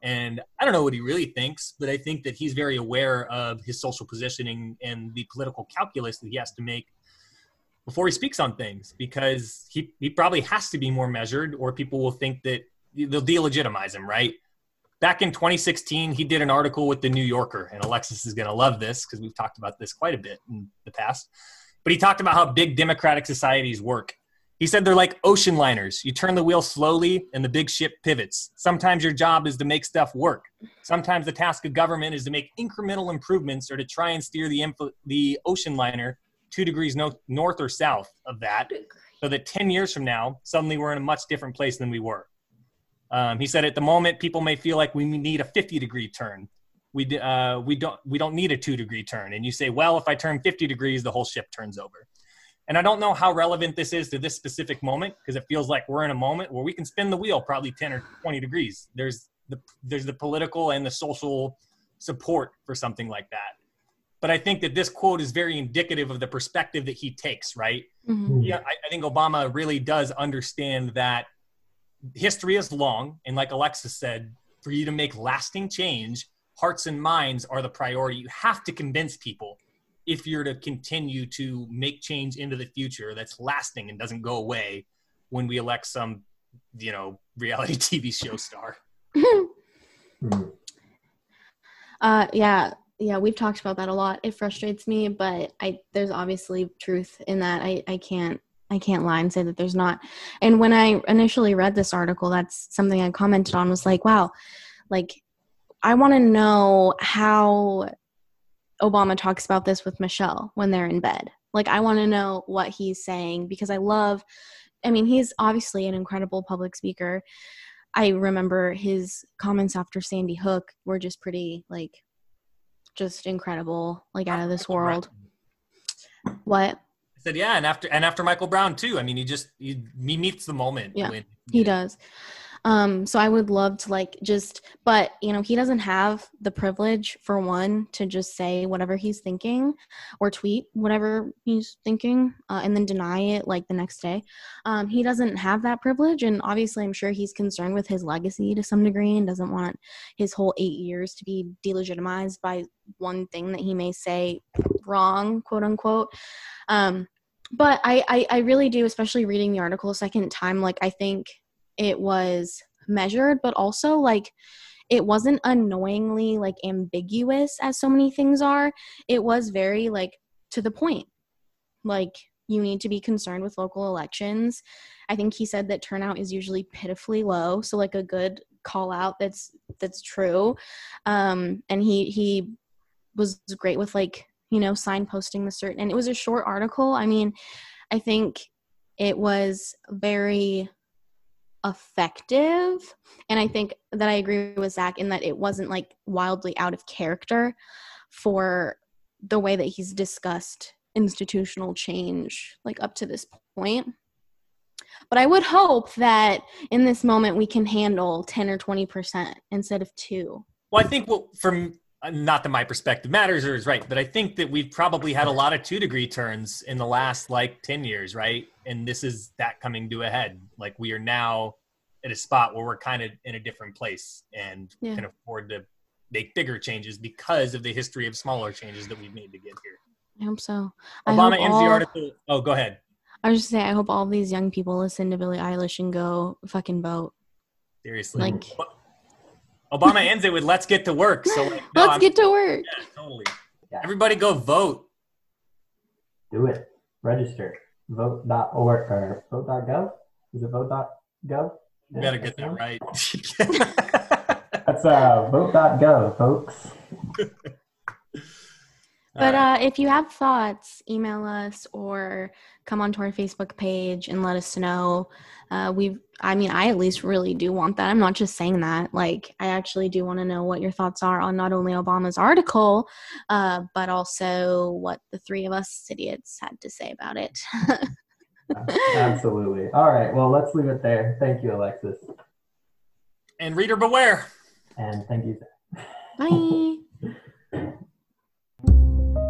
S3: And I don't know what he really thinks, but I think that he's very aware of his social positioning and the political calculus that he has to make before he speaks on things because he, he probably has to be more measured or people will think that they'll delegitimize him, right? Back in 2016, he did an article with the New Yorker, and Alexis is going to love this because we've talked about this quite a bit in the past. But he talked about how big democratic societies work. He said they're like ocean liners. You turn the wheel slowly and the big ship pivots. Sometimes your job is to make stuff work. Sometimes the task of government is to make incremental improvements or to try and steer the, infl- the ocean liner two degrees no- north or south of that so that 10 years from now, suddenly we're in a much different place than we were. Um, he said at the moment, people may feel like we need a 50 degree turn. We, uh, we, don't, we don't need a two degree turn. And you say, well, if I turn 50 degrees, the whole ship turns over. And I don't know how relevant this is to this specific moment because it feels like we're in a moment where we can spin the wheel probably 10 or 20 degrees. There's the, there's the political and the social support for something like that. But I think that this quote is very indicative of the perspective that he takes, right? Mm-hmm. Yeah, I, I think Obama really does understand that history is long. And like Alexis said, for you to make lasting change, hearts and minds are the priority. You have to convince people if you're to continue to make change into the future that's lasting and doesn't go away when we elect some, you know, reality TV show star.
S2: uh, yeah, yeah, we've talked about that a lot. It frustrates me, but I there's obviously truth in that. I I can't I can't lie and say that there's not. And when I initially read this article, that's something I commented on was like, wow, like I want to know how Obama talks about this with Michelle when they're in bed. Like, I want to know what he's saying because I love, I mean, he's obviously an incredible public speaker. I remember his comments after Sandy Hook were just pretty, like, just incredible, like out of this world. What?
S3: I said, yeah, and after and after Michael Brown too. I mean, he just he, he meets the moment.
S2: Yeah, when, he does. Um, so I would love to like just, but you know, he doesn't have the privilege for one to just say whatever he's thinking or tweet whatever he's thinking uh, and then deny it like the next day. Um, he doesn't have that privilege, and obviously, I'm sure he's concerned with his legacy to some degree and doesn't want his whole eight years to be delegitimized by one thing that he may say wrong, quote unquote. Um, but I, I, I really do, especially reading the article a second time. Like I think it was measured, but also like it wasn't annoyingly like ambiguous as so many things are. It was very like to the point. Like you need to be concerned with local elections. I think he said that turnout is usually pitifully low, so like a good call out that's that's true. Um and he he was great with like, you know, signposting the certain and it was a short article. I mean, I think it was very effective. And I think that I agree with Zach in that it wasn't like wildly out of character for the way that he's discussed institutional change like up to this point. But I would hope that in this moment we can handle 10 or 20% instead of 2.
S3: Well, I think well, from Uh, not that my perspective matters or is right, but I think that we've probably had a lot of two degree turns in the last like 10 years, right? And this is that coming to a head. Like we are now at a spot where we're kind of in a different place and yeah. can afford to make bigger changes because of the history of smaller changes that we've made to get here.
S2: I hope so.
S3: Obama hope ends all, the article. Oh, go ahead.
S2: I was just saying, I hope all these young people listen to Billie Eilish and go fucking vote.
S3: Seriously. Like, Obama ends it with "Let's get to work." So
S2: like, no, let's I'm, get to work.
S3: Yeah, totally. Yeah. Everybody go vote.
S1: Do it. Register. Vote.org or vote.gov. Is it vote.gov?
S3: You gotta get that right.
S1: That's uh, vote.gov, folks.
S2: But uh, if you have thoughts, email us or come onto our Facebook page and let us know. Uh, we, I mean, I at least really do want that. I'm not just saying that. Like, I actually do want to know what your thoughts are on not only Obama's article, uh, but also what the three of us idiots had to say about it.
S1: Absolutely. All right. Well, let's leave it there. Thank you, Alexis.
S3: And reader beware.
S1: And thank you.
S2: Bye.